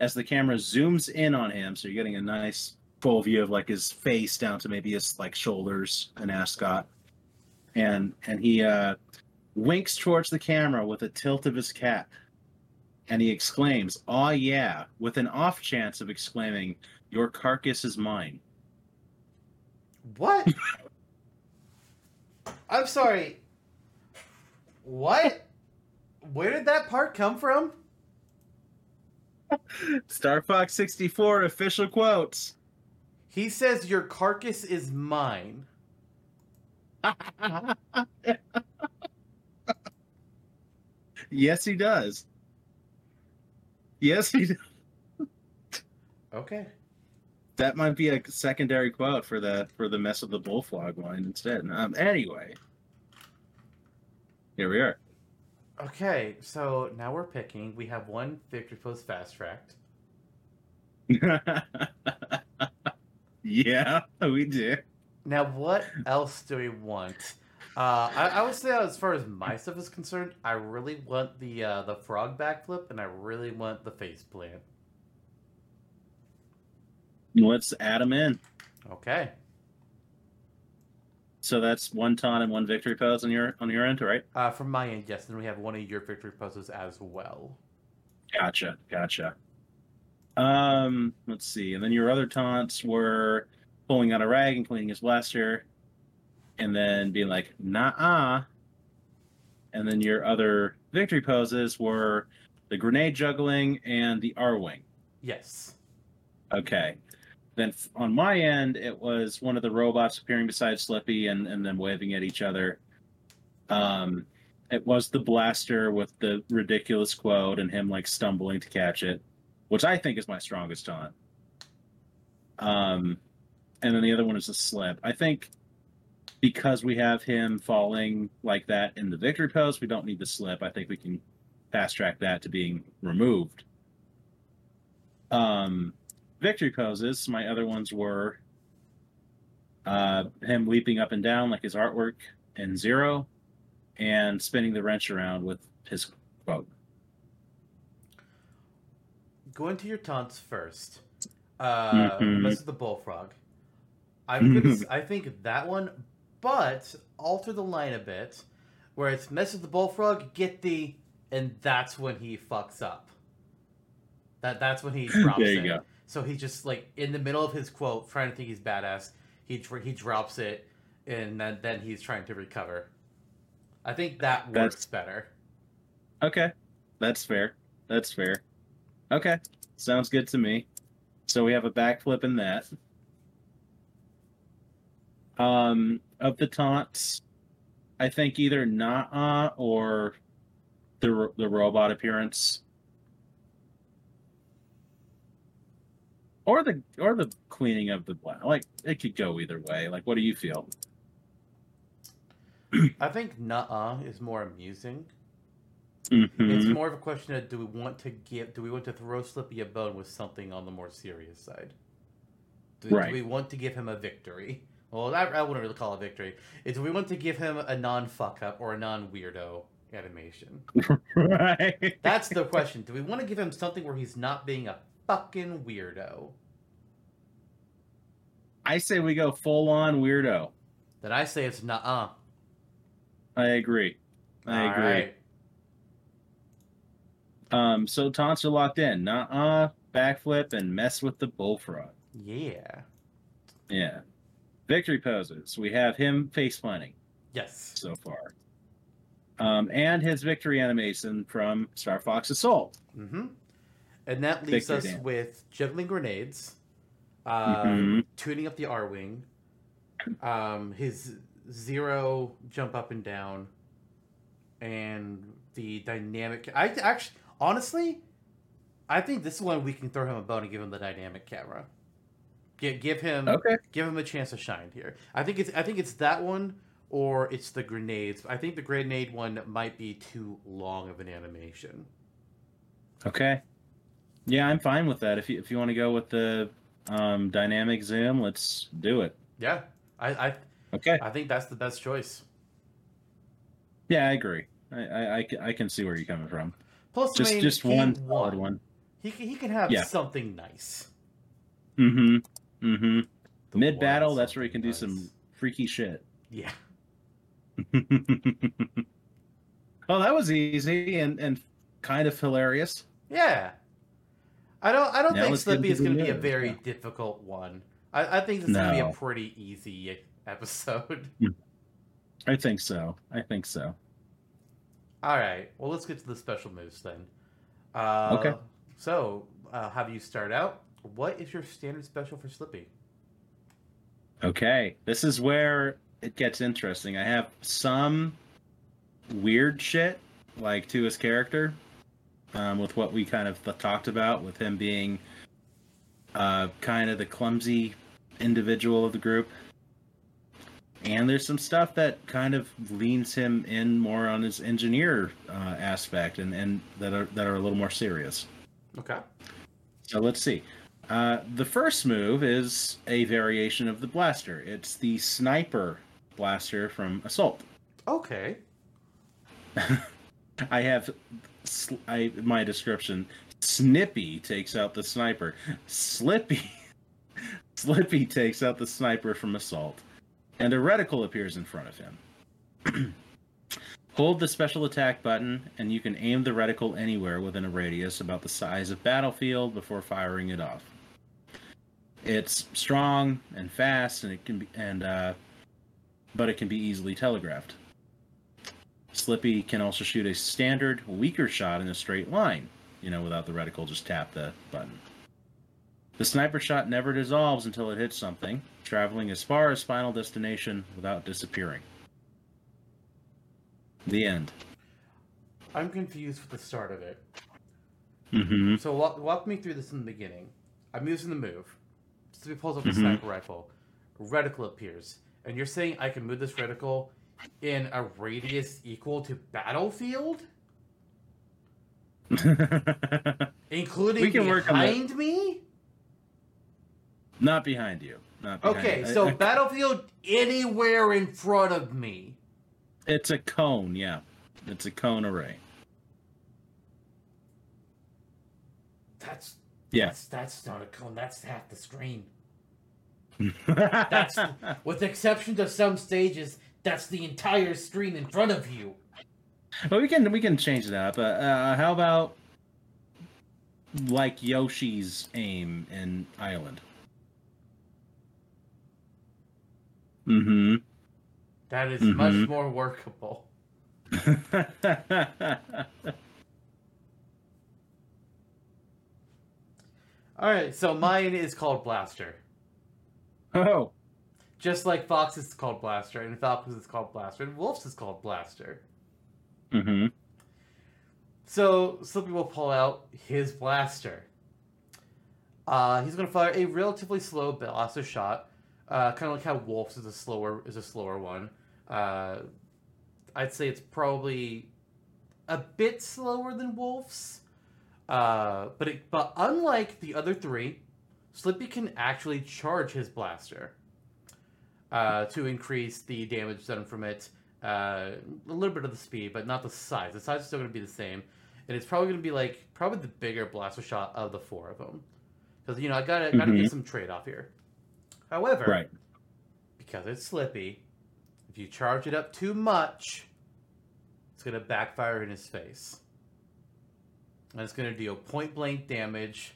As the camera zooms in on him, so you're getting a nice full view of like his face down to maybe his like shoulders and ascot. And and he uh winks towards the camera with a tilt of his cap. And he exclaims, Aw yeah, with an off chance of exclaiming, Your carcass is mine. What? I'm sorry. What? Where did that part come from? Star Fox 64 official quotes. He says your carcass is mine. yes, he does. Yes, he does. Okay. That might be a secondary quote for the for the mess of the bullfrog line instead. Um, anyway, here we are. Okay, so now we're picking. We have one victory post fast tracked. yeah, we do. Now, what else do we want? Uh, I, I would say, as far as my stuff is concerned, I really want the uh, the frog backflip, and I really want the face plant. Let's add them in. Okay. So that's one taunt and one victory pose on your on your end, right? Uh, from my end, yes, and we have one of your victory poses as well. Gotcha, gotcha. Um, let's see. And then your other taunts were pulling out a rag and cleaning his blaster, and then being like, nah. And then your other victory poses were the grenade juggling and the Arwing. Yes. Okay. Then on my end, it was one of the robots appearing beside Slippy and, and then waving at each other. Um, it was the blaster with the ridiculous quote and him like stumbling to catch it, which I think is my strongest taunt. Um, and then the other one is a slip. I think because we have him falling like that in the victory pose, we don't need the slip. I think we can fast track that to being removed. Um, victory poses, my other ones were uh, him leaping up and down like his artwork in Zero, and spinning the wrench around with his quote. Going to your taunts first. Uh, Mhm. This is the bullfrog. I'm gonna. s- I think that one, but alter the line a bit, where it's mess with the bullfrog, get the, and that's when he fucks up. That that's when he drops There you it. go. So he's just like in the middle of his quote, trying to think he's badass. He he drops it, and then then he's trying to recover. I think that works That's- better. Okay, that's fair. That's fair. Okay, sounds good to me. So we have a backflip in that. Um, of the taunts, I think either Naa or the ro- the robot appearance, or the or the cleaning of the black. Like it could go either way. Like, what do you feel? I think Nuh-uh is more amusing. Mhm. It's more of a question of do we want to give do we want to throw Slippy a bone with something on the more serious side? Do, Right. do we want to give him a victory? Well, I, I wouldn't really call it a victory. It's do we want to give him a non fuck up or a non weirdo animation? right. That's the question. Do we want to give him something where he's not being a fucking weirdo? I say we go full on weirdo. Then I say it's nuh-uh. I agree. I All agree. right. Um, so taunts are locked in. Nuh-uh, backflip, and mess with the bullfrog. Yeah. Yeah. Victory poses. We have him face planting Yes. so far. Um, and his victory animation from Star Fox Assault. Mm-hmm. And that leaves Victor us Dan. with juggling grenades, uh, Mhm. tuning up the Arwing, um, his zero jump up and down, and the dynamic. I actually, honestly, I think this is one we can throw him a bone and give him the dynamic camera. Give, give him Okay. give him a chance to shine here. I think it's I think it's that one or it's the grenades. I think the grenade one might be too long of an animation. Okay. Yeah, I'm fine with that. If you if you want to go with the um, dynamic zoom, let's do it. Yeah, I I, Okay. I think that's the best choice. Yeah, I agree. I I, I, I can see where you're coming from. Plus, Just I mean, just one solid one. He can, he can have Yeah. something nice. Mm-hmm. Mm-hmm. The Mid battle, that's where you can do something some freaky shit. Yeah, oh, that was easy and and kind of hilarious. yeah. I don't I don't Now think Slippy is going to be a very yeah. difficult one. I, I think this is going to be a pretty easy episode. I think so. I think so. All right. Well, let's get to the special moves then. Uh, Okay. So, uh, have you start out? What is your standard special for Slippy? Okay, this is where it gets interesting. I have some weird shit like to his character, um, with what we kind of th- talked about with him being uh, kind of the clumsy individual of the group. And there's some stuff that kind of leans him in more on his engineer uh, aspect, and, and that are that are a little more serious. Okay. So let's see. Uh, the first move is a variation of the blaster. It's the sniper blaster from Assault. Okay. I have I, my description. Snippy takes out the sniper. Slippy, Slippy takes out the sniper from Assault, and a reticle appears in front of him. Hold the special attack button, and you can aim the reticle anywhere within a radius about the size of battlefield before firing it off. It's strong and fast, and it can be and uh, but it can be easily telegraphed. Slippy can also shoot a standard weaker shot in a straight line, you know, without the reticle. Just tap the button. The sniper shot never dissolves until it hits something, traveling as far as final destination without disappearing. The end. I'm confused with the start of it. Mm-hmm. So walk, walk me through this in the beginning. I'm using the move. So he pulls up the Mhm. sniper rifle. Reticle appears, and you're saying I can move this reticle in a radius equal to battlefield, including We can work on behind me. Not behind you. Not behind Okay, you. so Uh, battlefield anywhere in front of me. it's a cone. Yeah, it's a cone array. That's Yeah. that's that's not a cone. That's half the screen. That's with the exception of some stages. That's the entire screen in front of you. But we can we can change that up. Uh, uh, how about like Yoshi's aim in Island? Mm-hmm. That is Mhm. much more workable. All right, so mine is called Blaster. oh, Just like Fox is called Blaster, and Falcons is called Blaster, and Wolf's is called Blaster. mm-hmm. So Slippy will pull out his blaster. Uh, he's going to fire a relatively slow blaster shot, uh, kind of like how Wolf's is a slower is a slower one. Uh, I'd say it's probably a bit slower than Wolf's, uh, but it, but unlike the other three, Slippy can actually charge his blaster uh, to increase the damage done from it. Uh, a little bit of the speed, but not the size. The size is still going to be the same, and it's probably going to be like probably the bigger blaster shot of the four of them, because you know I gotta gotta Mhm. get some trade off here. However, right. because it's slippy, if you charge it up too much, it's going to backfire in his face, and it's going to deal point blank damage,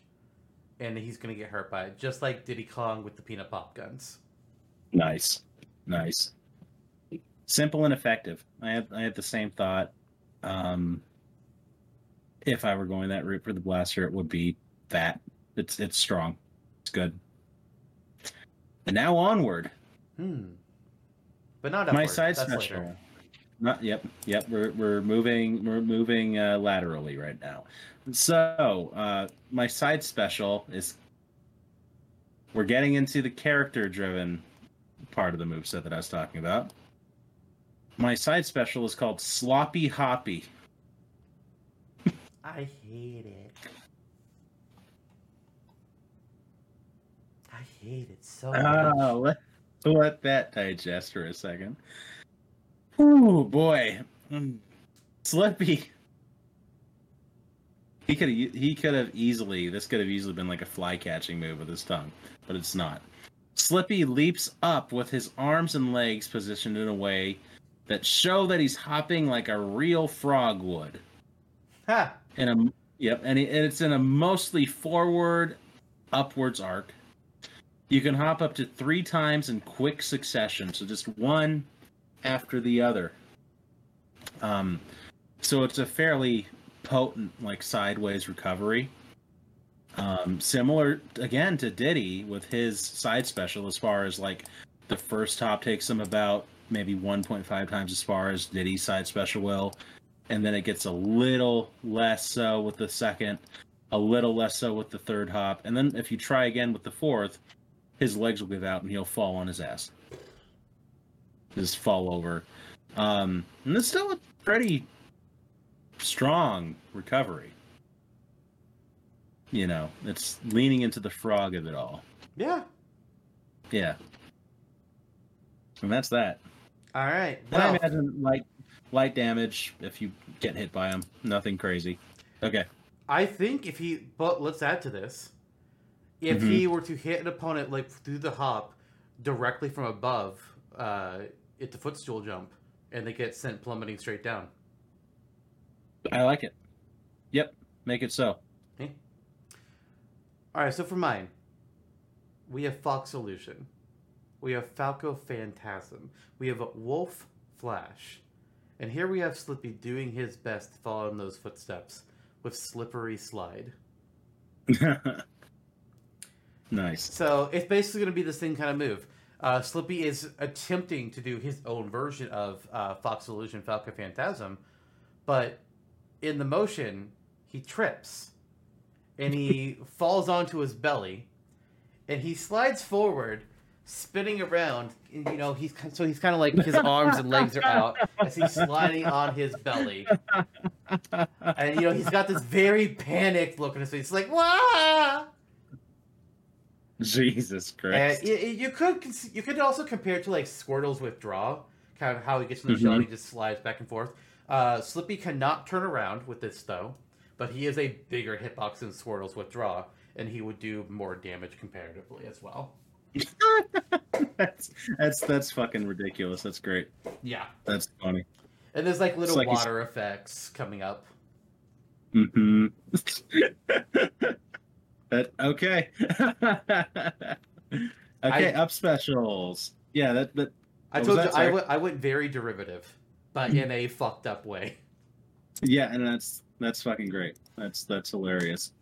and he's going to get hurt by it, just like Diddy Kong with the peanut pop guns. Nice, nice, simple and effective. I had I had the same thought. Um, if I were going that route for the blaster, it would be that. It's it's strong. It's good. And now onward. Hmm. But not My side That's special. later. Not yep, yep. We're we're moving we're moving uh, laterally right now. So uh, my side special is we're getting into the character driven part of the moveset that I was talking about. My side special is called Sloppy Hoppy. I hate it. I hate it so much. Oh, let, let that digest for a second. Oh boy. Mm. Slippy. He could he could have easily this could have easily been like a fly catching move with his tongue, but it's not. Slippy leaps up with his arms and legs positioned in a way that show that he's hopping like a real frog would. Ha! In a yep, and, it, and it's in a mostly forward, upwards arc. You can hop up to three times in quick succession, so just one after the other. Um, so it's a fairly potent, like sideways recovery. Um, similar again to Diddy with his side special, as far as like the first hop takes him about maybe 1.5 times as far as Diddy's side special will, and then it gets a little less so with the second, a little less so with the third hop, and then if you try again with the fourth, his legs will give out and he'll fall on his ass. Just fall over. Um, and it's still a pretty strong recovery. You know, it's leaning into the frog of it all. Yeah. Yeah. And that's that. All right. And I imagine light light damage if you get hit by him. Nothing crazy. Okay. I think if he, but let's add to this. If Mhm. he were to hit an opponent like through the hop directly from above, uh, it's a footstool jump. and they get sent plummeting straight down. I like it. Yep, make it so. All right, so for mine, we have Fox Illusion, we have Falco Phantasm, we have Wolf Flash, and here we have Slippy doing his best to follow in those footsteps with Slippery Slide. nice. So it's basically going to be the same kind of move. Uh, Slippy is attempting to do his own version of uh, Fox Illusion Falco Phantasm, but in the motion, he trips and he falls onto his belly and he slides forward spinning around and, you know he's so he's kind of like his arms and legs are out as he's sliding on his belly and you know he's got this very panicked look on his face It's like wow Jesus and Christ. y- y- you could you could also compare it to like Squirtle's withdraw, kind of how he gets in the shell and he just slides back and forth. Uh, Slippy cannot turn around with this though, but he is a bigger hitbox than Squirtle's withdraw, and he would do more damage comparatively as well. that's that's that's fucking ridiculous. That's great. Yeah, That's funny. and there's like little like he's- water effects coming up. Mm-hmm. that okay. okay, I- up specials. Yeah, that that I told that, you I went I went very derivative, but in a fucked up way. yeah, and that's that's fucking great. That's that's hilarious.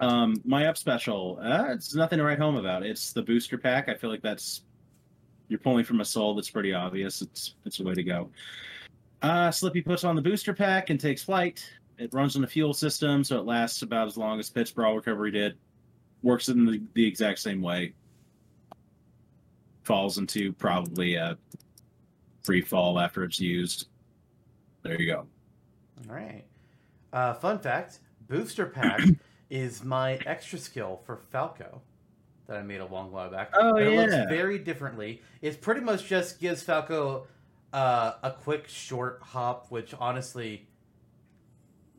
Um, my up special, uh, it's nothing to write home about. It's the booster pack. I feel like that's you're pulling from Assault that's pretty obvious. It's it's a way to go. Uh, Slippy puts on the booster pack and takes flight. It runs on the fuel system, so it lasts about as long as Pit's Brawl Recovery did. Works in the, the exact same way. Falls into probably a free fall after it's used. There you go. All right. Uh, fun fact: Booster Pack is my extra skill for Falco that I made a long while back. Oh, and it looks very differently. It pretty much just gives Falco uh, a quick short hop, which honestly,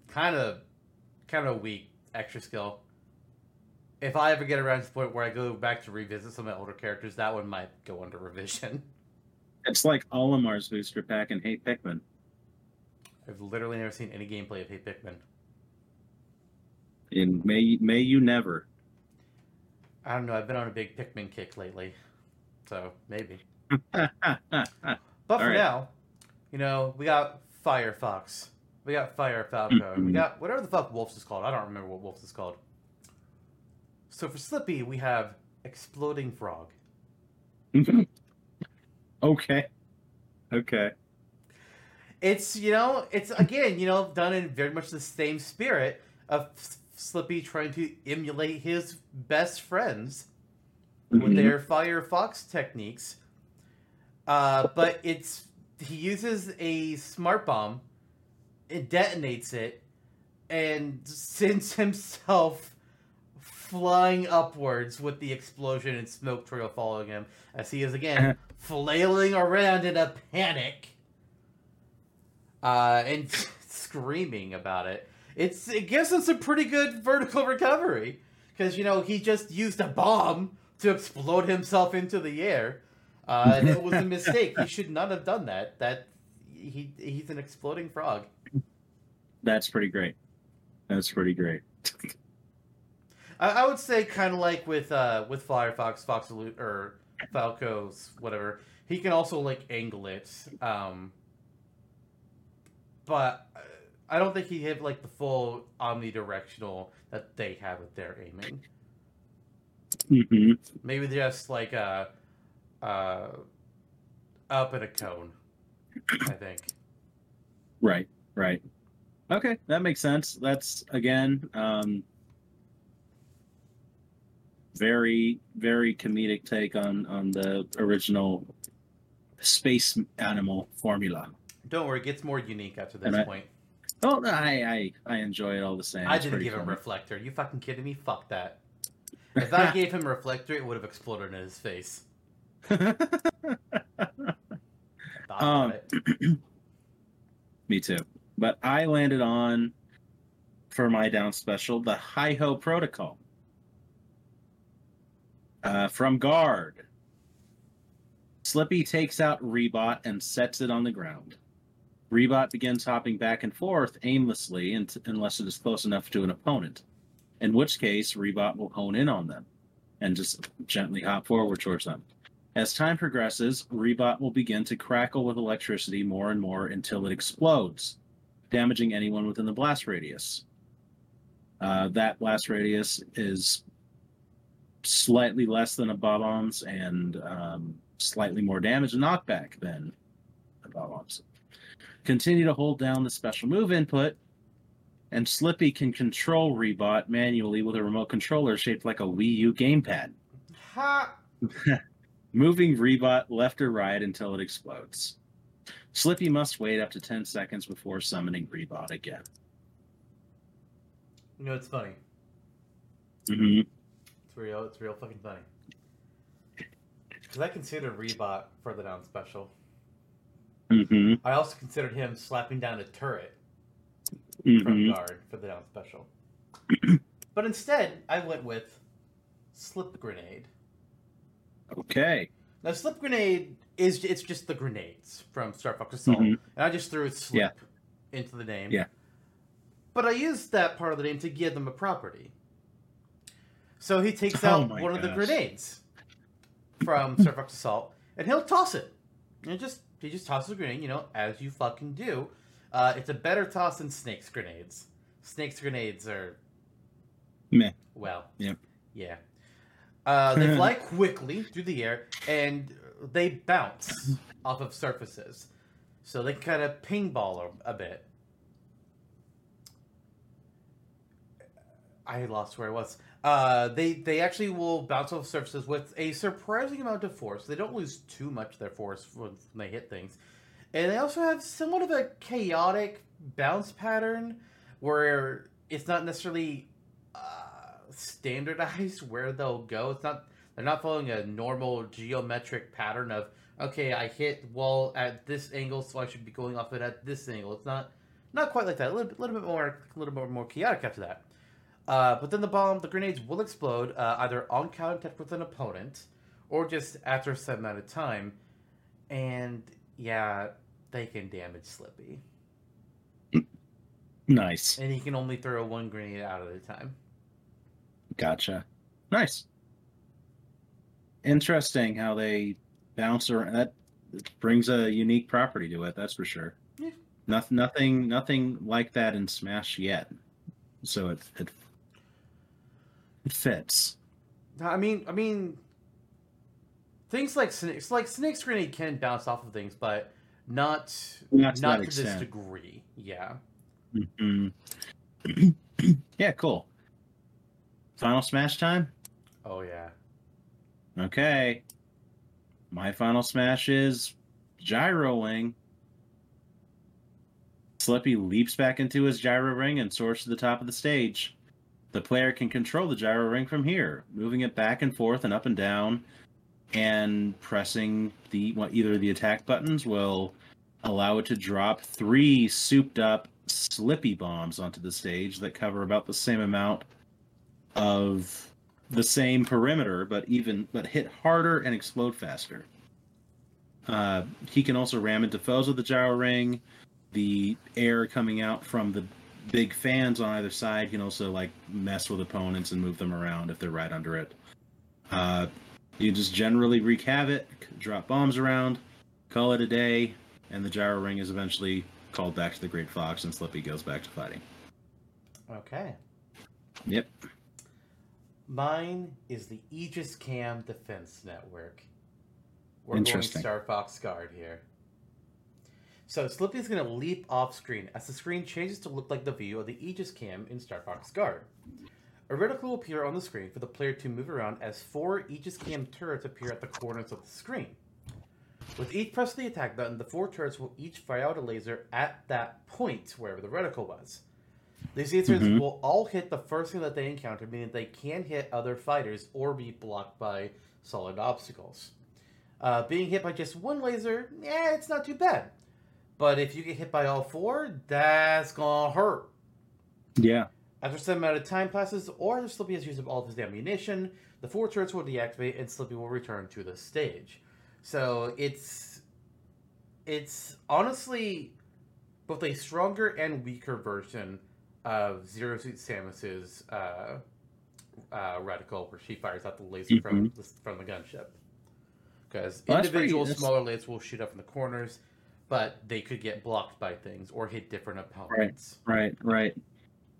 kind of, kind of a weak extra skill. If I ever get around to the point where I go back to revisit some of my older characters, that one might go under revision. It's like Olimar's booster pack and Hey Pikmin. I've literally never seen any gameplay of Hey Pikmin. In May May you never. I don't know. I've been on a big Pikmin kick lately, so maybe. But for right. now, you know, we got Firefox, we got Fire Falco, and we mm-hmm. got whatever the fuck Wolf's is called. I don't remember what Wolf's is called. So for Slippy, we have Exploding Frog. okay. Okay. It's you know, it's again, you know, done in very much the same spirit of Slippy trying to emulate his best friends with Mhm. their Firefox techniques. Uh, but it's he uses a smart bomb, it detonates it, and sends himself flying upwards with the explosion and smoke trail following him as he is again flailing around in a panic uh, and screaming about it. It's it gives him some pretty good vertical recovery because you know he just used a bomb to explode himself into the air, uh, and it was a mistake. He should not have done that. That he he's an exploding frog. That's pretty great. That's pretty great. I, I would say kind of like with uh with Firefox, Fox or Falco's whatever. He can also like angle it, um, but uh, I don't think he hit like the full omnidirectional that they have with their aiming. hmm Maybe just like a uh, up in a cone. I think. Right. Right. Okay, that makes sense. That's again, um, very very comedic take on on the original space animal formula. Don't worry, it gets more unique after this I- point. Oh, I I, I enjoy it all the same. I It's didn't give him funny. reflector. You fucking kidding me? Fuck that. If I gave him reflector, it would have exploded in his face. Thought Um. Me too. But I landed on for my down special the Hi Ho Protocol uh, from Guard. Slippy takes out Rebot and sets it on the ground. Rebot begins hopping back and forth aimlessly unless it is close enough to an opponent, in which case Rebot will hone in on them and just gently hop forward towards them. As time progresses, Rebot will begin to crackle with electricity more and more until it explodes, damaging anyone within the blast radius. Uh, that blast radius is slightly less than a bombs and um, slightly more damage and knockback than a bombs. Continue to hold down the special move input, and Slippy can control Rebot manually with a remote controller shaped like a Wii U gamepad, Ha! moving Rebot left or right until it explodes. Slippy must wait up to 10 seconds before summoning Rebot again. You know, it's funny. Mm-hmm. It's real. It's real fucking funny. Because I considered Rebot further down special. Mm-hmm. I also considered him slapping down a turret Mm-hmm. from guard for the down special. but instead, I went with slip grenade. Okay. Now, slip grenade is it's just the grenades from Star Fox Assault, Mhm. and I just threw slip into the name. Yeah. But I used that part of the name to give them a property. So he takes Oh out one of the grenades from Star Fox Assault, and he'll toss it. And just he just tosses a grenade, you know, as you fucking do. Uh, it's a better toss than Snake's grenades. Snake's grenades are Meh. well, Yep. yeah. Uh, they fly quickly through the air and they bounce off of surfaces, so they kind of ping-ball a, a bit. I lost where I was. Uh, they they actually will bounce off surfaces with a surprising amount of force. They don't lose too much of their force when they hit things, and they also have somewhat of a chaotic bounce pattern where it's not necessarily uh, standardized where they'll go. It's not they're not following a normal geometric pattern of okay, I hit wall at this angle, so I should be going off it at this angle. It's not not quite like that. A little, bit- little bit more, a little bit more chaotic after that. Uh, but then the bomb, the grenades will explode uh, either on contact with an opponent or just after a set amount of time. And yeah, they can damage Slippy. Nice. And he can only throw one grenade out at a time. Gotcha. Nice. Interesting how they bounce around. That brings a unique property to it. That's for sure. Yeah. Nothing, nothing, nothing like that in Smash yet. So it it, it fits. I mean, I mean, things like snakes, like snake's grenade can bounce off of things, but not Not to not to this degree. Yeah. Mhm. yeah, cool. Final Smash time. Oh yeah. Okay. My final smash is Gyrowing. Slippy leaps back into his Gyrowing and soars to the top of the stage. The player can control the Gyrowing from here, moving it back and forth and up and down, and pressing the either the attack buttons will allow it to drop three souped up slippy bombs onto the stage that cover about the same amount of the same perimeter, but even but hit harder and explode faster. Uh, he can also ram into foes with the Gyrowing. The air coming out from the big fans on either side can also like mess with opponents and move them around if they're right under it. Uh, you just generally wreak havoc, drop bombs around, call it a day, and the Gyrowing is eventually called back to the Great Fox, and Slippy goes back to fighting. Okay. Yep. Mine is the Aegis Cam Defense Network. We're going Interesting. Star Fox Guard here. So Slippy is going to leap off screen as the screen changes to look like the view of the Aegis Cam in Star Fox Guard. A reticle will appear on the screen for the player to move around as four Aegis Cam turrets appear at the corners of the screen. With each press of the attack button, the four turrets will each fire out a laser at that point, wherever the reticle was. These lasers Mhm. will all hit the first thing that they encounter, meaning they can hit other fighters or be blocked by solid obstacles. Uh, being hit by just one laser, yeah, it's not too bad. But if you get hit by all four, that's gonna hurt. Yeah. After some amount of time passes, or Slippy has used up all of his ammunition, the four turrets will deactivate and Slippy will return to the stage. So it's it's honestly both a stronger and weaker version of Zero Suit Samus's uh, uh, reticle, where she fires out the laser from the, from the gunship. Because Well, pretty- individual smaller lasers will shoot up in the corners, but they could get blocked by things or hit different opponents. Right, right. right.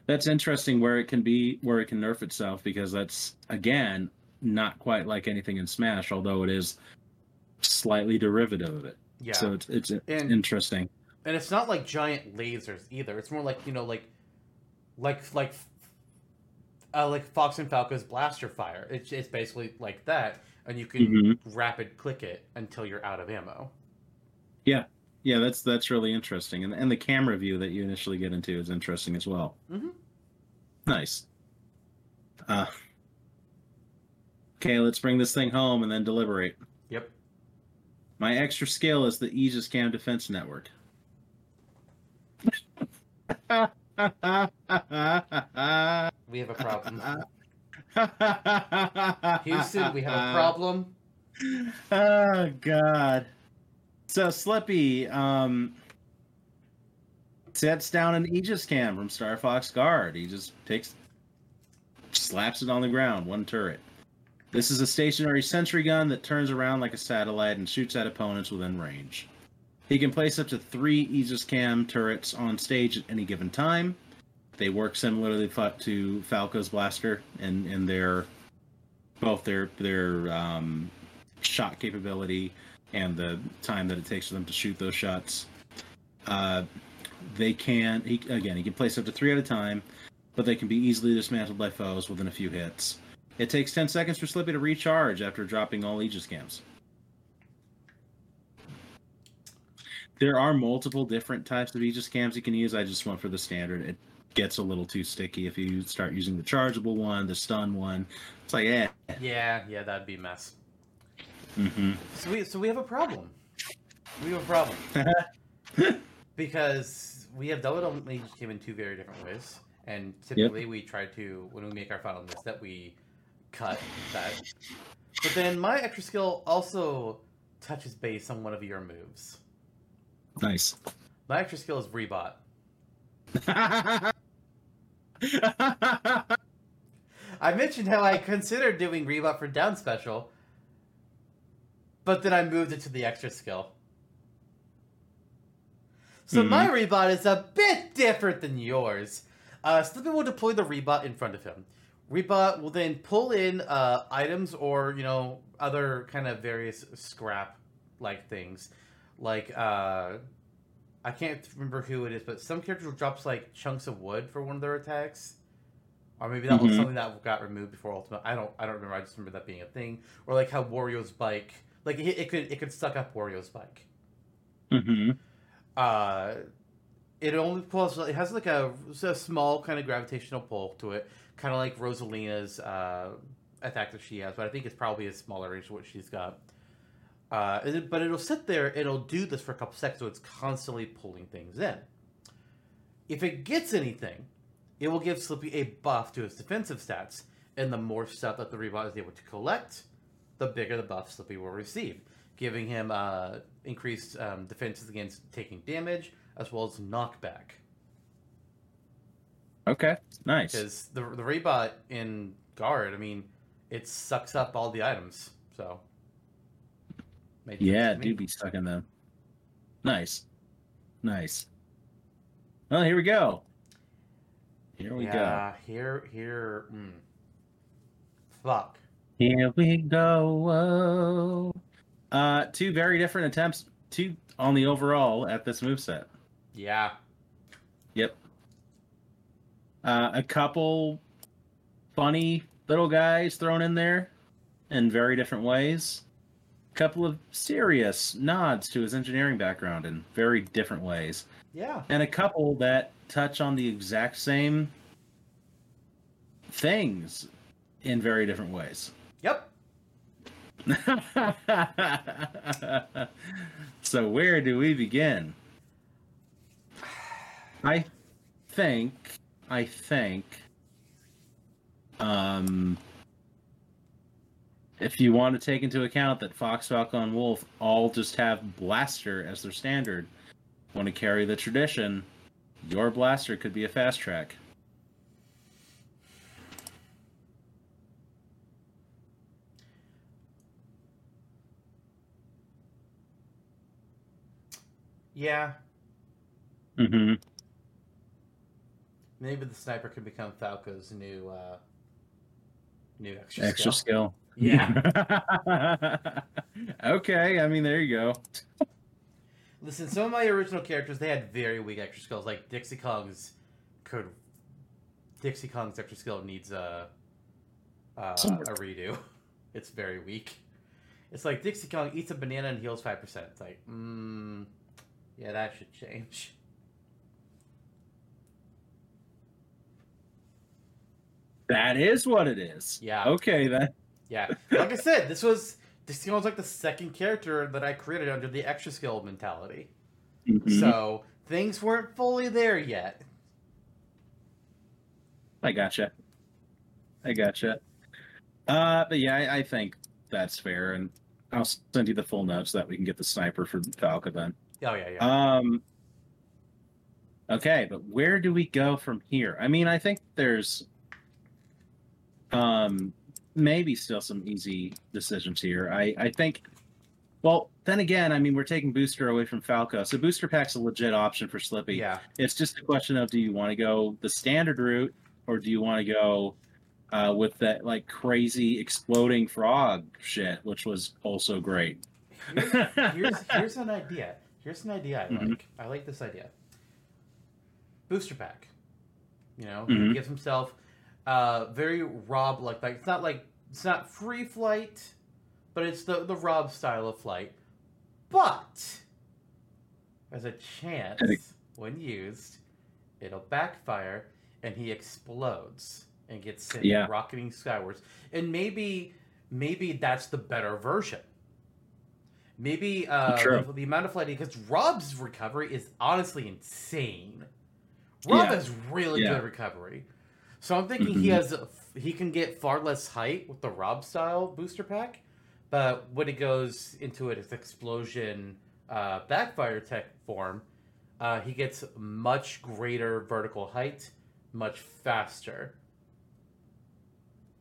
That's interesting where it can be where it can nerf itself because that's again not quite like anything in Smash, although it is slightly derivative of it. Yeah. So it's it's, it's And- interesting. and it's not like giant lasers either. It's more like you know, like, like like, uh, like Fox and Falco's blaster fire. It's it's basically like that, and you can Mhm. rapid click it until you're out of ammo. Yeah, that's that's really interesting, and and the camera view that you initially get into is interesting as well. Mhm. Nice. Uh, okay, let's bring this thing home and then deliberate. Yep. My extra skill is the Aegis Cam Defense Network. We have a problem, Houston. We have a problem. Oh God. So Slippy um sets down an Aegis cam from Star Fox Guard. He just takes slaps it on the ground, one turret. This is a stationary sentry gun that turns around like a satellite and shoots at opponents within range. He can place up to three Aegis cam turrets on stage at any given time. They work similarly to Falco's blaster and in, in their both their their um, shot capability and the time that it takes for them to shoot those shots. Uh, they can he, again he can place up to three at a time, but they can be easily dismantled by foes within a few hits. It takes ten seconds for Slippy to recharge after dropping all Aegis cams. There are multiple different types of Aegis cams you can use. I just went for the standard. It gets a little too sticky if you start using the chargeable one, the stun one. It's like, eh. Yeah, yeah, that'd be mess. Mm-hmm. So we so we have a problem. We have a problem because we have double only came in two very different ways, and typically we try to when we make our final list that we cut that. But then my extra skill also touches base on one of your moves. Nice. My extra skill is rebot. I mentioned how I considered doing rebot for down special, but then I moved it to the extra skill. So Mhm. my rebot is a bit different than yours. Uh, Slippy will deploy the rebot in front of him. Rebot will then pull in uh, items or you know other kind of various scrap like things, like uh, I can't remember who it is, but some character drops like chunks of wood for one of their attacks. Or maybe that was Mhm. something that got removed before Ultimate. I don't. I don't remember. I just remember that being a thing. Or like how Wario's bike, like it, it could it could suck up Wario's bike. mm-hmm. Uh, it only pulls. It has like a, a small kind of gravitational pull to it, kind of like Rosalina's uh, attack that she has, but I think it's probably a smaller range what she's got. Uh, it- but it'll sit there. It'll do this for a couple seconds, so it's constantly pulling things in. If it gets anything, it will give Slippy a buff to his defensive stats, and the more stuff that the rebot is able to collect, the bigger the buff Slippy will receive, giving him uh, increased um, defenses against taking damage as well as knockback. Okay. Nice. Because the the rebot in guard, I mean, it sucks up all the items. So Yeah, do be stuck in them. Nice. Nice. Well, here we go. Here we go. yeah, here here. Mm. Fuck. Here we go. Whoa. Uh, two very different attempts. Two on the overall at this move set. Yeah. Yep. Uh, a couple funny little guys thrown in there in very different ways. A couple of serious nods to his engineering background in very different ways. Yeah. And a couple that touch on the exact same things in very different ways. So where do we begin? I think I think um if you want to take into account that Fox, Falcon, Wolf all just have Blaster as their standard, want to carry the tradition, your Blaster could be a fast track. Yeah, Mm-hmm. maybe the sniper can become Falco's new uh new extra, Extra skill. skill. Yeah. okay, I mean there you go. Listen, some of my original characters they had very weak extra skills. Like Dixie Kong's could Dixie Kong's extra skill needs a uh, a redo. It's very weak. It's like Dixie Kong eats a banana and heals five percent. It's like, mm, yeah, that should change. That is what it is. Yeah. Okay then. Yeah, like I said, this was this was like the second character that I created under the extra skill mentality. Mhm. So things weren't fully there yet. I gotcha. I gotcha. Uh, but yeah, I, I think that's fair, and I'll send you the full notes so that we can get the sniper for Falco then. Oh yeah, yeah. Um. Okay, but where do we go from here? I mean, I think there's um maybe still some easy decisions here. I I think. Well, then again, I mean, we're taking Booster away from Falco, so Booster Pack's a legit option for Slippy. yeah. It's just a question of do you want to go the standard route or do you want to go uh, with that like crazy exploding frog shit, which was also great. Here's, here's here's an idea. Here's an idea I Mhm. like. I like this idea. Booster pack. You know, Mhm. he gives himself uh very Rob like like it's not like it's not free flight, but it's the the Rob style of flight. But there's a chance when used, it'll backfire and he explodes and gets sent Yeah. rocketing skywards. And maybe maybe that's the better version. Maybe uh, True. the, amount of flight because Rob's recovery is honestly insane. Rob Yeah. has really Yeah. good recovery, so I'm thinking he Mhm. has he can get far less height with the Rob style booster pack, but when it goes into its explosion uh, backfire tech form, uh, he gets much greater vertical height, much faster.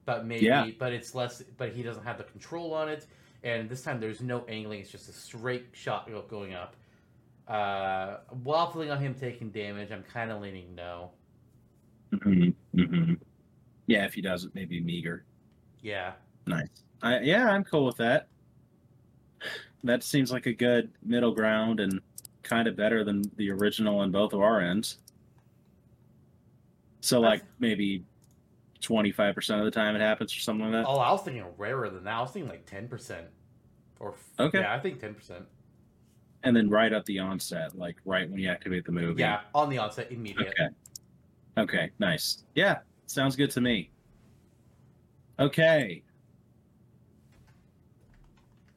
But maybe, Yeah. but it's less. But he doesn't have the control on it, and this time there's no angling. It's just a straight shot going up. Uh, waffling on him taking damage. I'm kind of leaning no. Mhm, mhm. Yeah, if he doesn't, maybe meager. Yeah. Nice. I, yeah, I'm cool with that. That seems like a good middle ground and kind of better than the original on both of our ends. So, like, maybe 25% of the time it happens or something like that. Oh, I was thinking rarer than that. I was thinking like ten percent. Or Okay. Yeah, I think ten percent. And then right at the onset, like right when you activate the move. Yeah, on the onset, immediate. Okay. Okay, nice. Yeah, sounds good to me. Okay.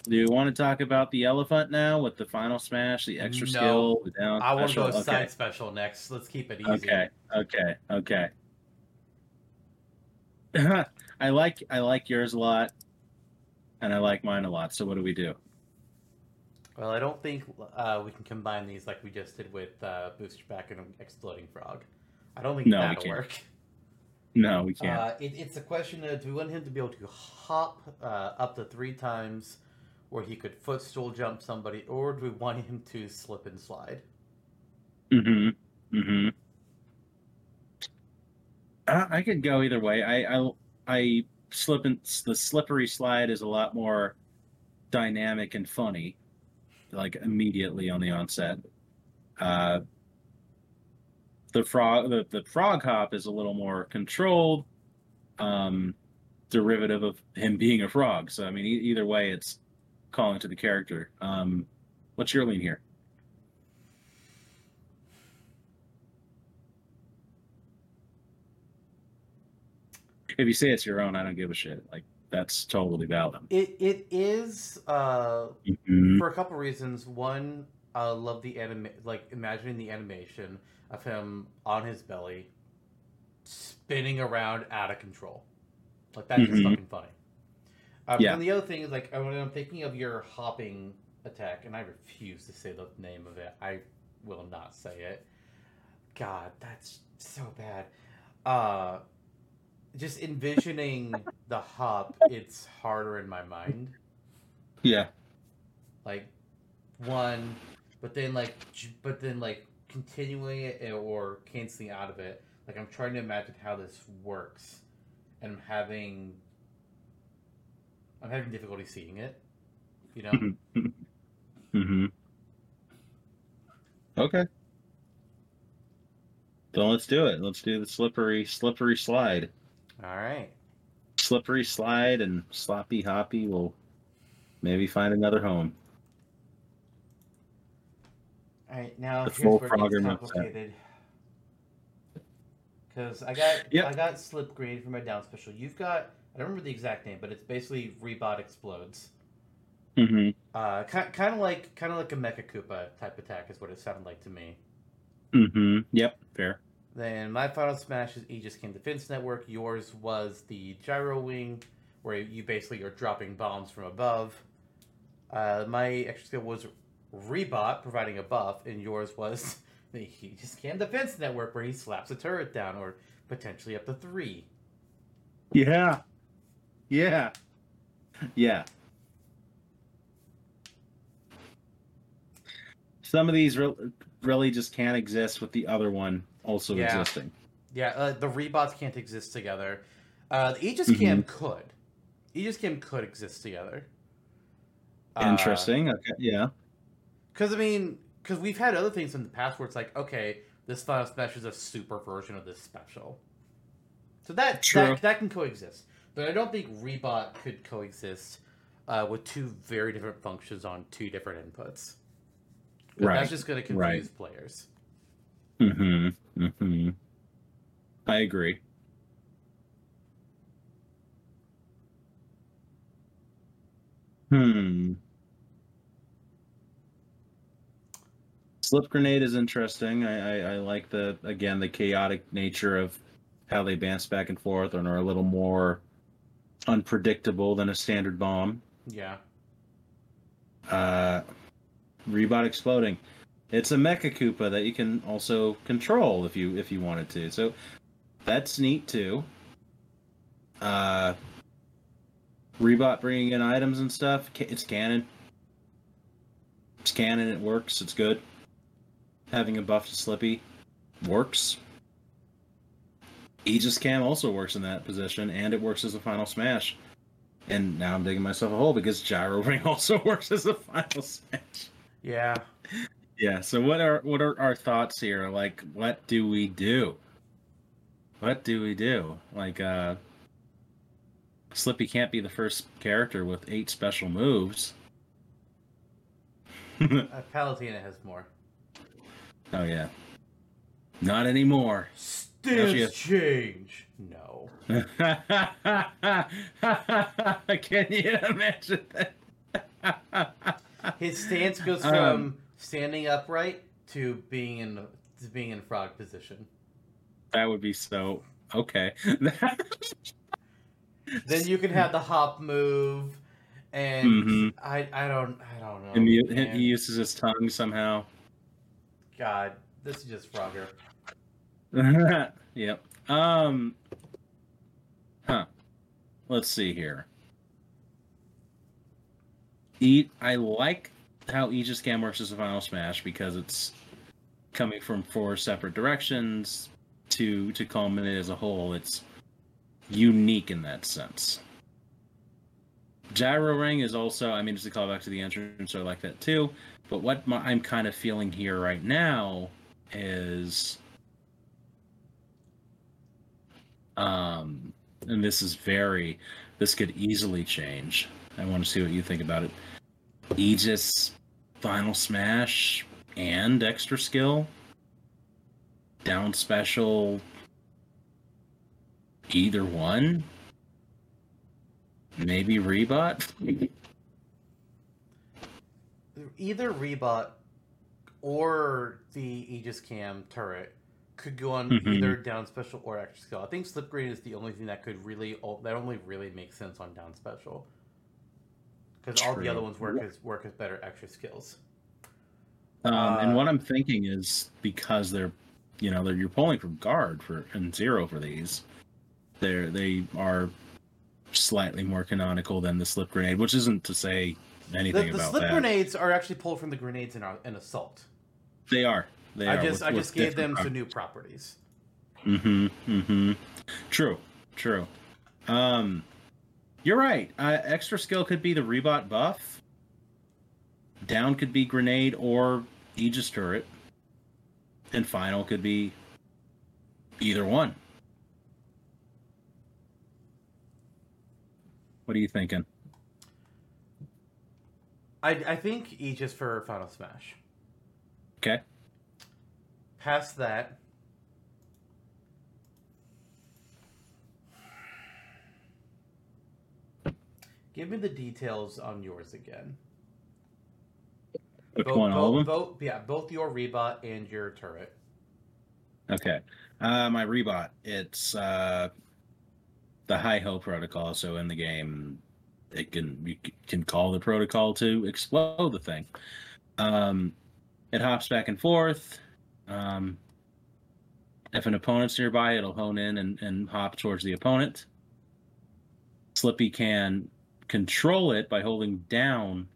Do you want to talk about the elephant now with the final smash, the extra No. skill, the down I want to go okay. side special next. Let's keep it easy. Okay, okay, okay. I like I like yours a lot, and I like mine a lot. So what do we do? Well, I don't think uh, we can combine these like we just did with uh, Booster Pack and Exploding Frog. I don't think No, that'll work. No, we can't. Uh, it, it's a question of do we want him to be able to hop uh, up to three times, where he could footstool jump somebody, or do we want him to slip and slide? Mm-hmm. Mm-hmm. I, I could go either way. I I, I slip and the slippery slide is a lot more dynamic and funny, like immediately on the onset. Uh, the frog the, the frog hop is a little more controlled, um, derivative of him being a frog. So I mean, e- either way, it's calling to the character. Um, what's your lean here? If you say it's your own, I don't give a shit. Like that's totally valid. It it is uh, Mhm. for a couple reasons. One, I love the anime, like imagining the animation of him on his belly, spinning around out of control. Like that's just Mhm. fucking funny. Um, Yeah. And the other thing is like when I'm thinking of your hopping attack, and I refuse to say the name of it. I will not say it. God, that's so bad. Uh, just envisioning the hop, it's harder in my mind. Yeah. Like one, but then like, but then like continuing it or canceling out of it. Like I'm trying to imagine how this works, and I'm having, I'm having difficulty seeing it. You know. Mm-hmm. Okay. So let's do it. Let's do the slippery, slippery slide. All right. Slippery slide and sloppy hoppy will maybe find another home. All right. Now The here's full where it gets Frogger mindset. complicated. Because I got Yep. I got slip grenade for my down special. You've got I don't remember the exact name, but it's basically Rebot explodes. Mm-hmm. Uh, kind kind of like kind of like a Mechakoopa type attack is what it sounded like to me. Mm-hmm. Yep. Fair. Then my final smash is Aegis Cam Defense Network. Yours was the Gyrowing, where you basically are dropping bombs from above. Uh, my extra skill was Rebot, providing a buff, and yours was the Aegis Cam Defense Network, where he slaps a turret down, or potentially up to three. Yeah. Yeah. Yeah. Some of these re- really just can't exist with the other one also Yeah. existing. Yeah, uh, the Rebots can't exist together. Uh, the Aegis Mhm. Cam could. Aegis Cam could exist together. Uh, Interesting. Okay. Yeah. Because I mean, because we've had other things in the past where it's like, okay, this final smash is a super version of this special, so that True. that, that can coexist. But I don't think Rebot could coexist uh, with two very different functions on two different inputs. Right. That's just going to confuse Right. players. Mm-hmm. Mm-hmm. I agree. Hmm. Slip grenade is interesting. I, I, I like the again the chaotic nature of how they bounce back and forth and are a little more unpredictable than a standard bomb. Yeah. Uh, Rebot exploding. It's a Mechakoopa that you can also control if you if you wanted to. So that's neat too. Uh, Rebot bringing in items and stuff. It's canon. It's canon. It works. It's good. Having a buff to Slippy works. Aegis Cam also works in that position, and it works as a final smash. And now I'm digging myself a hole because Gyro Ring also works as a final smash. Yeah. Yeah. So what are what are our thoughts here? Like, what do we do? What do we do? Like, uh, Slippy can't be the first character with eight special moves. Uh, Palutena has more. oh yeah. Not anymore. Stance change. No. Can you imagine that? His stance goes Um, from standing upright to being in to being in frog position. that would be so okay. Then you can have the hop move, and Mhm. I I don't I don't know. and he, he uses his tongue somehow. God, this is just Frogger. yep. Um. Huh. Let's see here. Eat. I like how Aegis Cam works as a final smash because it's coming from four separate directions to to culminate as a whole. It's unique in that sense. Gyrowing is also, I mean, just a call back to the entrance, so I like that too. But what my, I'm kind of feeling here right now is um and this is very this could easily change i want to see what you think about it aegis final smash and extra skill down special either one maybe rebot Either Rebot or the Aegis Cam turret could go on Mhm. either down special or extra skill. I think Slip Grenade is the only thing that could really that only really makes sense on down special. Because all the other ones work as work as better extra skills. Um, Uh, and what I'm thinking is because they're, you know, they're you're pulling from guard for and zero for these, they're they are slightly more canonical than the slip grenade, which isn't to say The, anything the about slip that. grenades are actually pulled from the grenades in, our, in assault. They are. They I are just with- I just gave them different some new properties. Mm-hmm. Mm-hmm. True. True. Um, you're right. Uh, extra skill could be the rebot buff. Down could be grenade or Aegis turret, and final could be either one. What are you thinking? I I think Aegis for Final Smash. Okay. Past that, give me the details on yours again. Which Both- one? All of them? both, both, yeah, both your rebot and your turret. Okay. Uh, my rebot. It's uh, the high ho protocol. So in the game, it can you can call the protocol to explode the thing. Um, it hops back and forth. Um, if an opponent's nearby, it'll hone in and, and hop towards the opponent. Slippy can control it by holding down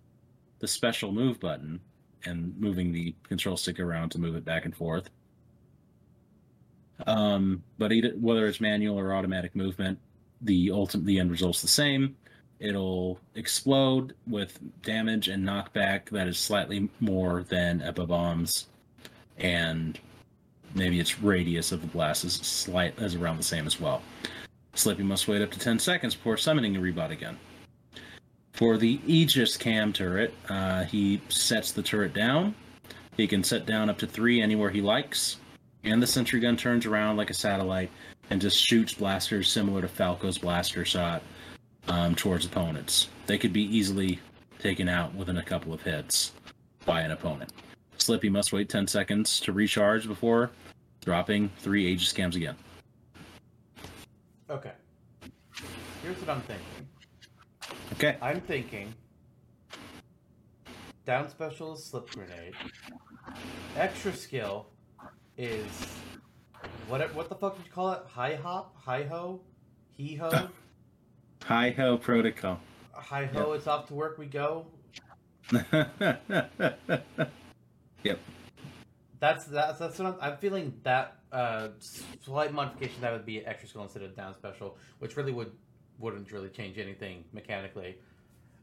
the special move button and moving the control stick around to move it back and forth. Um, but either, whether it's manual or automatic movement, the ultimate the end result's the same. It'll explode with damage and knockback that is slightly more than Epa bombs, and maybe its radius of the blast is slight is around the same as well. Slippy must wait up to 10 seconds before summoning a rebot again. For the Aegis cam turret, uh, he sets the turret down. He can set down up to three anywhere he likes and the sentry gun turns around like a satellite and just shoots blasters similar to Falco's blaster shot um, towards opponents. They could be easily taken out within a couple of hits by an opponent. Slippy must wait 10 seconds to recharge before dropping three Aegis cams again. Okay. Here's what I'm thinking. Okay. I'm thinking down special is slip grenade. Extra skill is what what the fuck did you call it? High hop? Hi ho? He ho? Hi ho protocol. Hi ho, it's off to work we go. yep. That's that's that's what I'm, I'm feeling. That uh, slight modification that would be extra skill instead of down special, which really would wouldn't really change anything mechanically.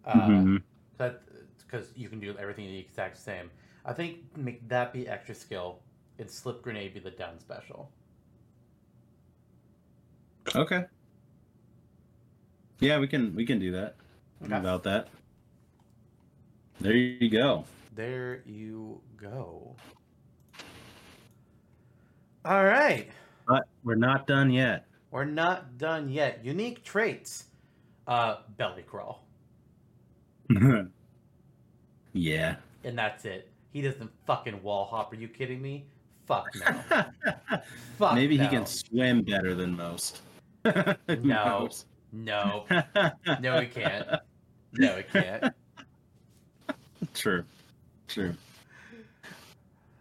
Uh, Mhm. that because you can do everything the exact same. I think make that be extra skill, and slip grenade be the down special. Okay. Yeah, we can we can do that. Okay. About that. There you go. There you go. All right, But we're not done yet. We're not done yet. Unique traits, uh, belly crawl, yeah. and that's it. He doesn't fucking wall hop. Are you kidding me? Fuck no. Fuck Maybe he can swim better than most. No. knows? No, no, he can't. No, he can't. True. True.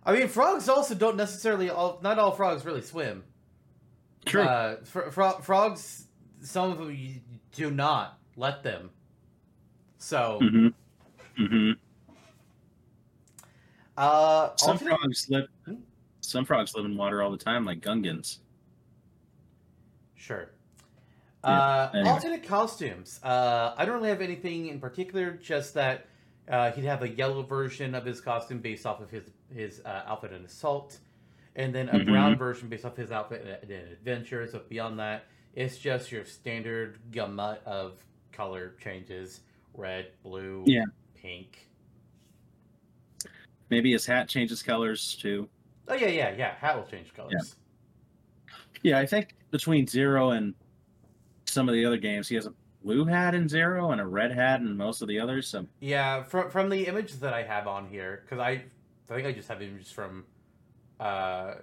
I mean, frogs also don't necessarily all. Not all frogs really swim. True. Uh, fro- fro- frogs, some of them you do not let them. So, hmm hmm uh, Some alternate- frogs live. Hmm? Some frogs live in water all the time, like Gungans. Sure. Yeah, Uh, anyway. Alternate costumes. Uh, I don't really have anything in particular. Just that uh, he'd have a yellow version of his costume based off of his his uh, outfit in Assault, and then a Mhm. brown version based off his outfit in, in Adventure. So beyond that, it's just your standard gamut of color changes: red, blue, Yeah. pink. Maybe his hat changes colors too. Oh yeah, yeah, yeah. Hat will change colors. Yeah, I think between Zero and some of the other games, he has a blue hat in Zero and a red hat in most of the others. So Yeah, from from the images that I have on here, because I, I think I just have images from, uh,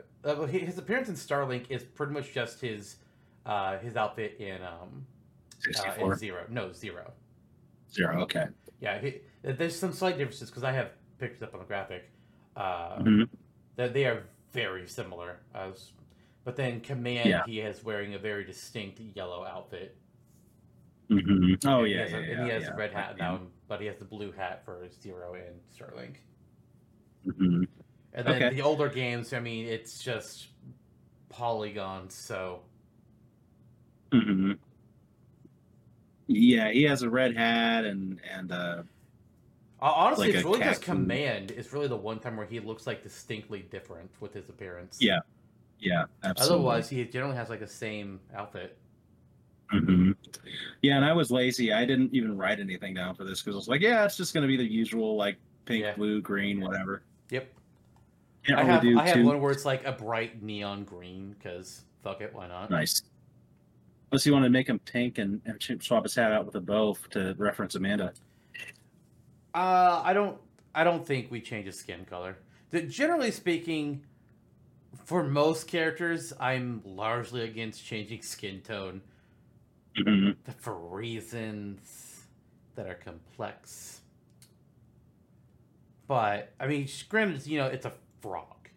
his appearance in Starlink is pretty much just his, uh, his outfit in um, uh, in zero. No, zero. Zero. Okay. Yeah, he, there's some slight differences because I have pictures up on the graphic. Uh, Mhm. that they are very similar. As, but then Command, Yeah. he is wearing a very distinct yellow outfit. hmm Oh And he yeah, has yeah, a, yeah, and he has yeah. a red hat now, but he has the blue hat for Zero and Starlink. Mhm. And then Okay. the older games, I mean, it's just polygons. So Mhm. Yeah, he has a red hat and and uh honestly, Like it's really just. Command. It's really the one time where he looks like distinctly different with his appearance. Yeah, yeah, absolutely. Otherwise, he generally has like the same outfit. hmm Yeah, and I was lazy. I didn't even write anything down for this because I was like, yeah, it's just going to be the usual like pink, Yeah. blue, green, whatever. Yep. Can't I have I have one where it's like a bright neon green because fuck it, why not? nice. Unless you want to make him pink and, and swap his hat out with a bow to reference Amanda. Uh, I don't. I don't think we change his skin color. The, generally speaking, for most characters, I'm largely against changing skin tone hmm for reasons that are complex. But I mean, granted, you know, it's a frog,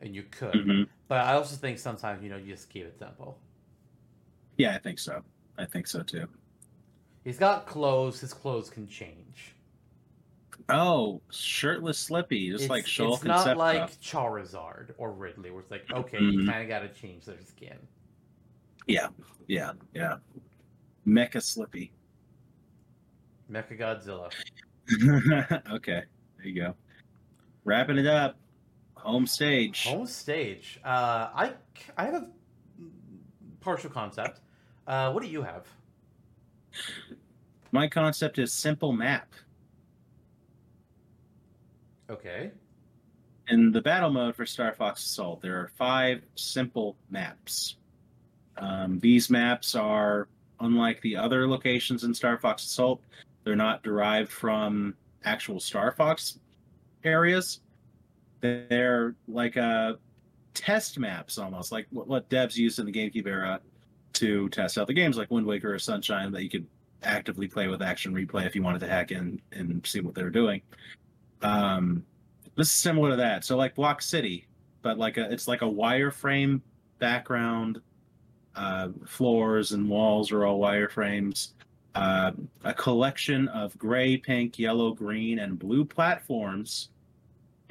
and you could. hmm But I also think sometimes you know you just keep it simple. Yeah, I think so. I think so too. He's got clothes. His clothes can change. Oh, shirtless Slippy, just it's, like Shulk it's not Septa. like Charizard or Ridley, where it's like, okay, you Mhm. kind of got to change their skin. Yeah, yeah, yeah. Mecha Slippy. Mecha Godzilla. okay, there you go. Wrapping it up. Home stage. Home stage. Uh, I I have a partial concept. Uh, what do you have? My concept is simple map. Okay. In the battle mode for Star Fox Assault, there are five simple maps. Um, these maps are unlike the other locations in Star Fox Assault. They're not derived from actual Star Fox areas. They're like uh, test maps almost, like what, what devs used in the GameCube era to test out the games, like Wind Waker or Sunshine, that you could actively play with action replay if you wanted to hack in and see what they were doing. Um, this is similar to that. So like Block City, but like a it's like a wireframe background. Uh, floors and walls are all wireframes. Uh, a collection of gray, pink, yellow, green, and blue platforms,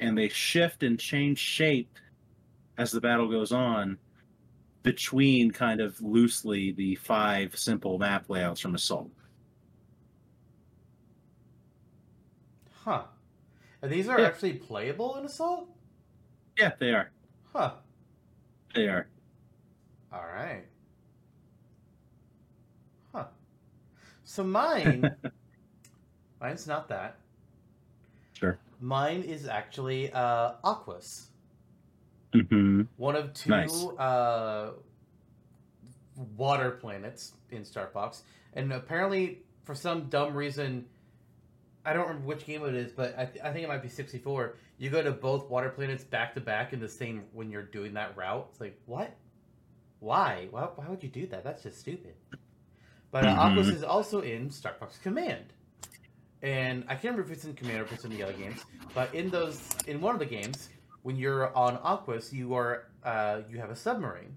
and they shift and change shape as the battle goes on between kind of loosely the five simple map layouts from Assault. Huh. And these are Yeah. actually playable in Assault? Yeah, they are. Huh. They are. All right. Huh. So mine, mine's not that. Mine is actually uh, Aquas. hmm One of two Nice. uh, water planets in Star Fox, and apparently for some dumb reason, I don't remember which game it is, but I, th- I think it might be sixty four. You go to both water planets back to back in the same when you're doing that route. It's like what? Why? Why, why would you do that? That's just stupid. But uh, Mhm. Aquas is also in Star Fox Command. And I can't remember if it's in Command or if it's in the other games, but in those, in one of the games, when you're on Aquas, you are uh, you have a submarine,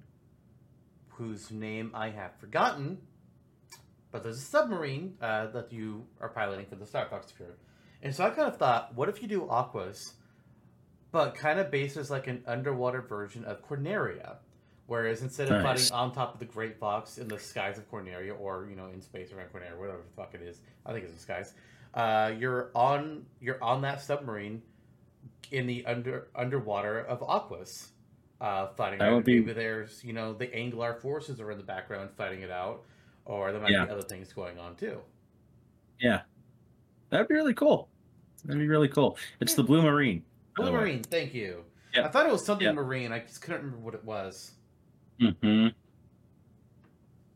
whose name I have forgotten, but there's a submarine uh, that you are piloting for the Star Fox Fury. And so I kind of thought, what if you do Aquas, but kind of based as like an underwater version of Corneria, whereas instead of Nice. fighting on top of the Great Fox in the skies of Corneria, or you know in space around Corneria, whatever the fuck it is, I think it's the skies. Uh, you're on you're on that submarine in the under underwater of Aquas, uh, fighting. That would be- Maybe there's you know the Anglar forces are in the background fighting it out, or there might Yeah. be other things going on too. Yeah. That'd be really cool. That'd be really cool. It's the Blue Marine. Blue. Marine, thank you. Yeah. I thought it was something Yeah. marine. I just couldn't remember what it was. hmm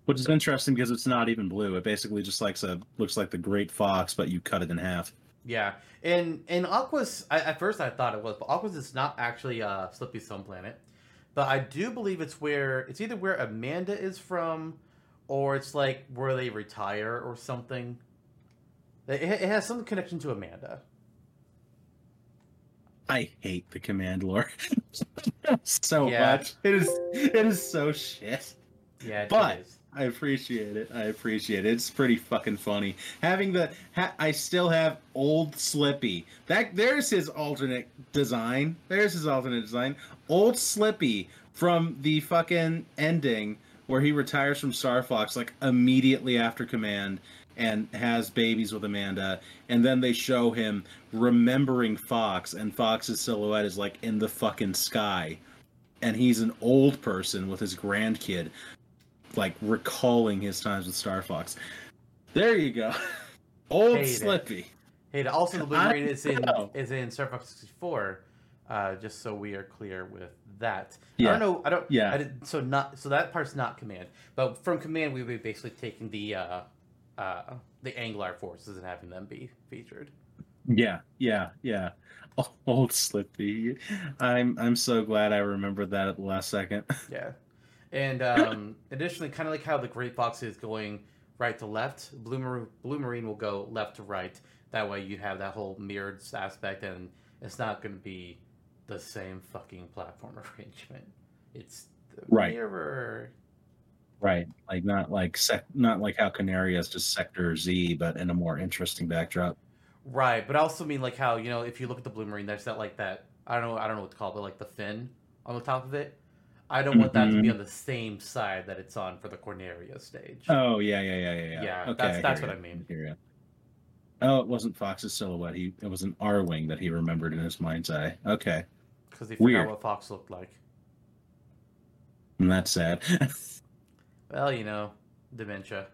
Which is interesting because it's not even blue. It basically just like a looks like the Great Fox, but you cut it in half. Yeah, and and Aquas. I, at first, I thought it was, but Aquas is not actually a Slippy home planet. But I do believe it's where it's either where Amanda is from, or it's like where they retire or something. It, it has some connection to Amanda. I hate the command lore so Yeah. much. It is it is so shit. Yeah, it But- is. I appreciate it. I appreciate it. It's pretty fucking funny. Having the ha- I still have old Slippy. That there's his alternate design. There's his alternate design. Old Slippy from the fucking ending where he retires from Star Fox like immediately after command and has babies with Amanda and then they show him remembering Fox and Fox's silhouette is like in the fucking sky and he's an old person with his grandkid like recalling his times with Star Fox. There you go. Old Hate. Slippy. Hey, also the Blue Marine is in is in Star Fox 64. Uh, just so we are clear with that. Yeah. I don't know. I don't. Yeah. I didn't, so not so that part's not command, but from command we would be basically taking the uh, uh, the Anglar forces and having them be featured. Yeah, yeah, yeah. Old Slippy. I'm I'm so glad I remembered that at the last second. Yeah, and um, additionally, kind of like how the Great Fox is going right to left, Blue, Mar- Blue Marine will go left to right. That way, you have that whole mirrored aspect, and it's not going to be the same fucking platform arrangement. It's the Right. mirror. Right. Like not like sec- not like how Canary is just Sector Z, but in a more interesting backdrop. Right, but I also mean like how you know if you look at the Blue Marine, there's that like that I don't know I don't know what to call it, but like the fin on the top of it. I don't want that to be Mhm. on the same side that it's on for the Corneria stage. Oh yeah, yeah, yeah, yeah, yeah. Yeah, okay, that's- I that's hear what. I mean. ya. Oh, it wasn't Fox's silhouette. He it was an Arwing that he remembered in his mind's eye. Okay, Because he forgot Weird. what Fox looked like. and that's sad. Well, you know, dementia.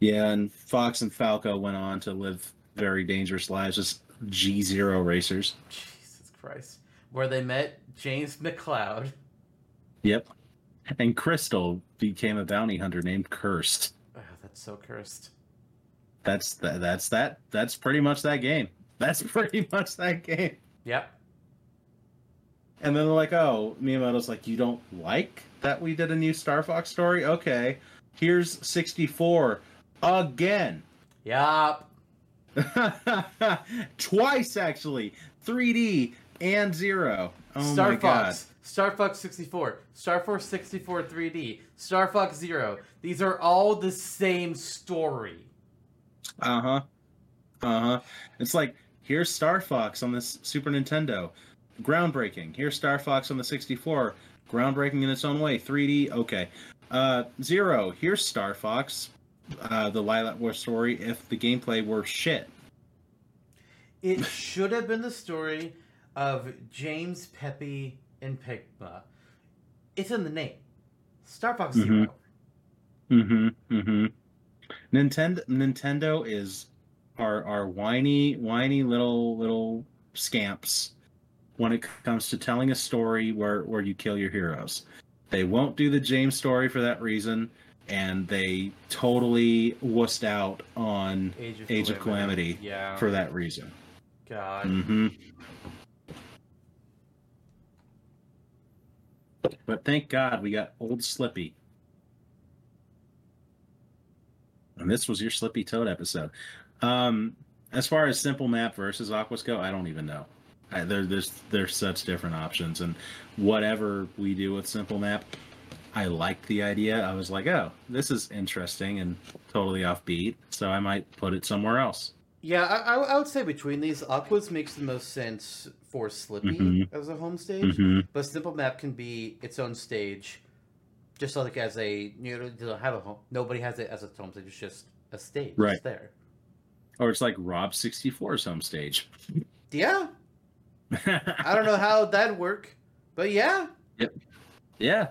yeah, and Fox and Falco went on to live very dangerous lives as F-Zero racers. Jesus Christ. Where they met James McCloud. Yep. And Krystal became a bounty hunter named Kursed. Oh, that's so cursed. That's that. That's that. That's pretty much that game. That's pretty much that game. Yep. And then they're like, "Oh, Miyamoto's like, you don't like that we did a new Star Fox story? Okay, here's 64 again, Yep. twice actually, 3D and zero. Oh Star my god! Fox. Star Fox 64. Star Fox 64 3D. Star Fox Zero. These are all the same story. Uh huh. Uh huh. It's like here's Star Fox on this Super Nintendo, groundbreaking. Here's Star Fox on the 64, groundbreaking in its own way. 3D, okay. Uh, Zero. Here's Star Fox, uh, the Lylat War story. If the gameplay were shit. It should have been the story of James, Peppy, and Pigma. It's in the name. Star Fox Mhm. 0 Mm-hmm. Mm-hmm. Nintendo Nintendo is our our whiny whiny little little scamps when it comes to telling a story where where you kill your heroes. They won't do the James story for that reason, and they totally wussed out on Age of Age of Calamity. Calamity Yeah. for that reason. God. Mm-hmm. But thank God we got old Slippy. And this was your Slippy Toad episode. Um, as far as simple map versus Aquas go, I don't even know. I, there, there's there's such different options, and whatever we do with simple map, I like the idea. I was like, oh, this is interesting and totally offbeat, so I might put it somewhere else. Yeah, I, I would say between these, Aquas makes the most sense for Slippy Mhm. as a home stage, hmm but Simple Map can be its own stage, just like as a you know, don't have a home. Nobody has it as a home stage. It's just a stage. Right. It's there. Or it's like Rob 64's home stage. Yeah, I don't know how that'd work, but yeah, Yep. Yeah.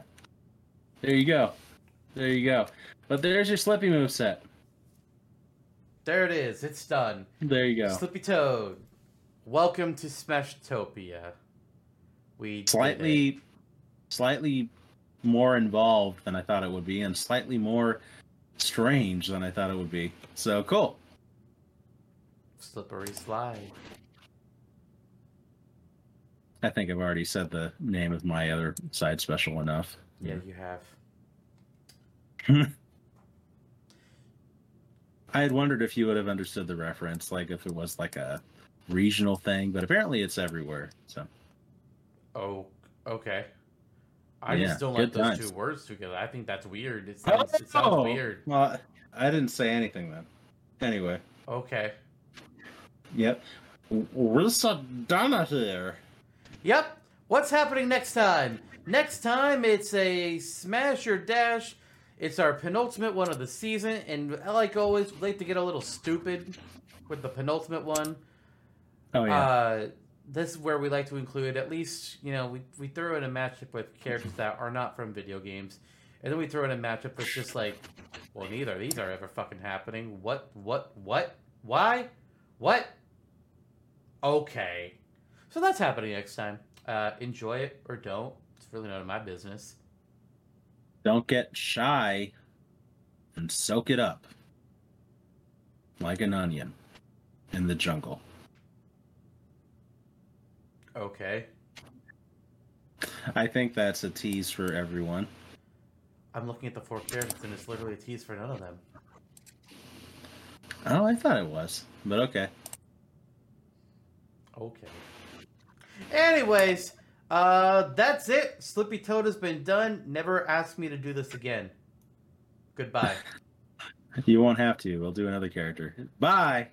There you go. There you go. But there's your Slippy move set. there it is. It's done. There you go. Slippy Toad, welcome to Smashtopia. We. Slightly slightly more involved than I thought it would be and slightly more strange than I thought it would be. So cool. slippery slide. I think I've already said the name of my other side special enough. Yeah, you have. I had wondered if you would have understood the reference, like if it was like a regional thing, but apparently it's everywhere. So Oh, okay. I Yeah, just don't like those times. two words together. I think that's weird. It sounds, it sounds weird. Well, I didn't say anything then. Anyway, Okay. yep. Risa Donna here. Yep. What's happening next time? Next time it's a smash or dash. It's our penultimate one of the season, and like always, we like to get a little stupid with the penultimate one. Oh yeah. Uh, this is where we like to include at least you know we we throw in a matchup with characters that are not from video games, and then we throw in a matchup that's just like, well, neither of these are ever fucking happening. What? What? What? Why? What? Okay, so that's happening next time. Uh, enjoy it or don't. It's really none of my business. Don't get shy and soak it up like an onion in the jungle. Okay, I think that's a tease for everyone. I'm looking at the four characters, and it's literally a tease for none of them. Oh, I thought it was, but okay. Okay. Anyways, uh, that's it. Slippy Toad has been done. Never ask me to do this again. Goodbye. You won't have to. We'll do another character. Bye.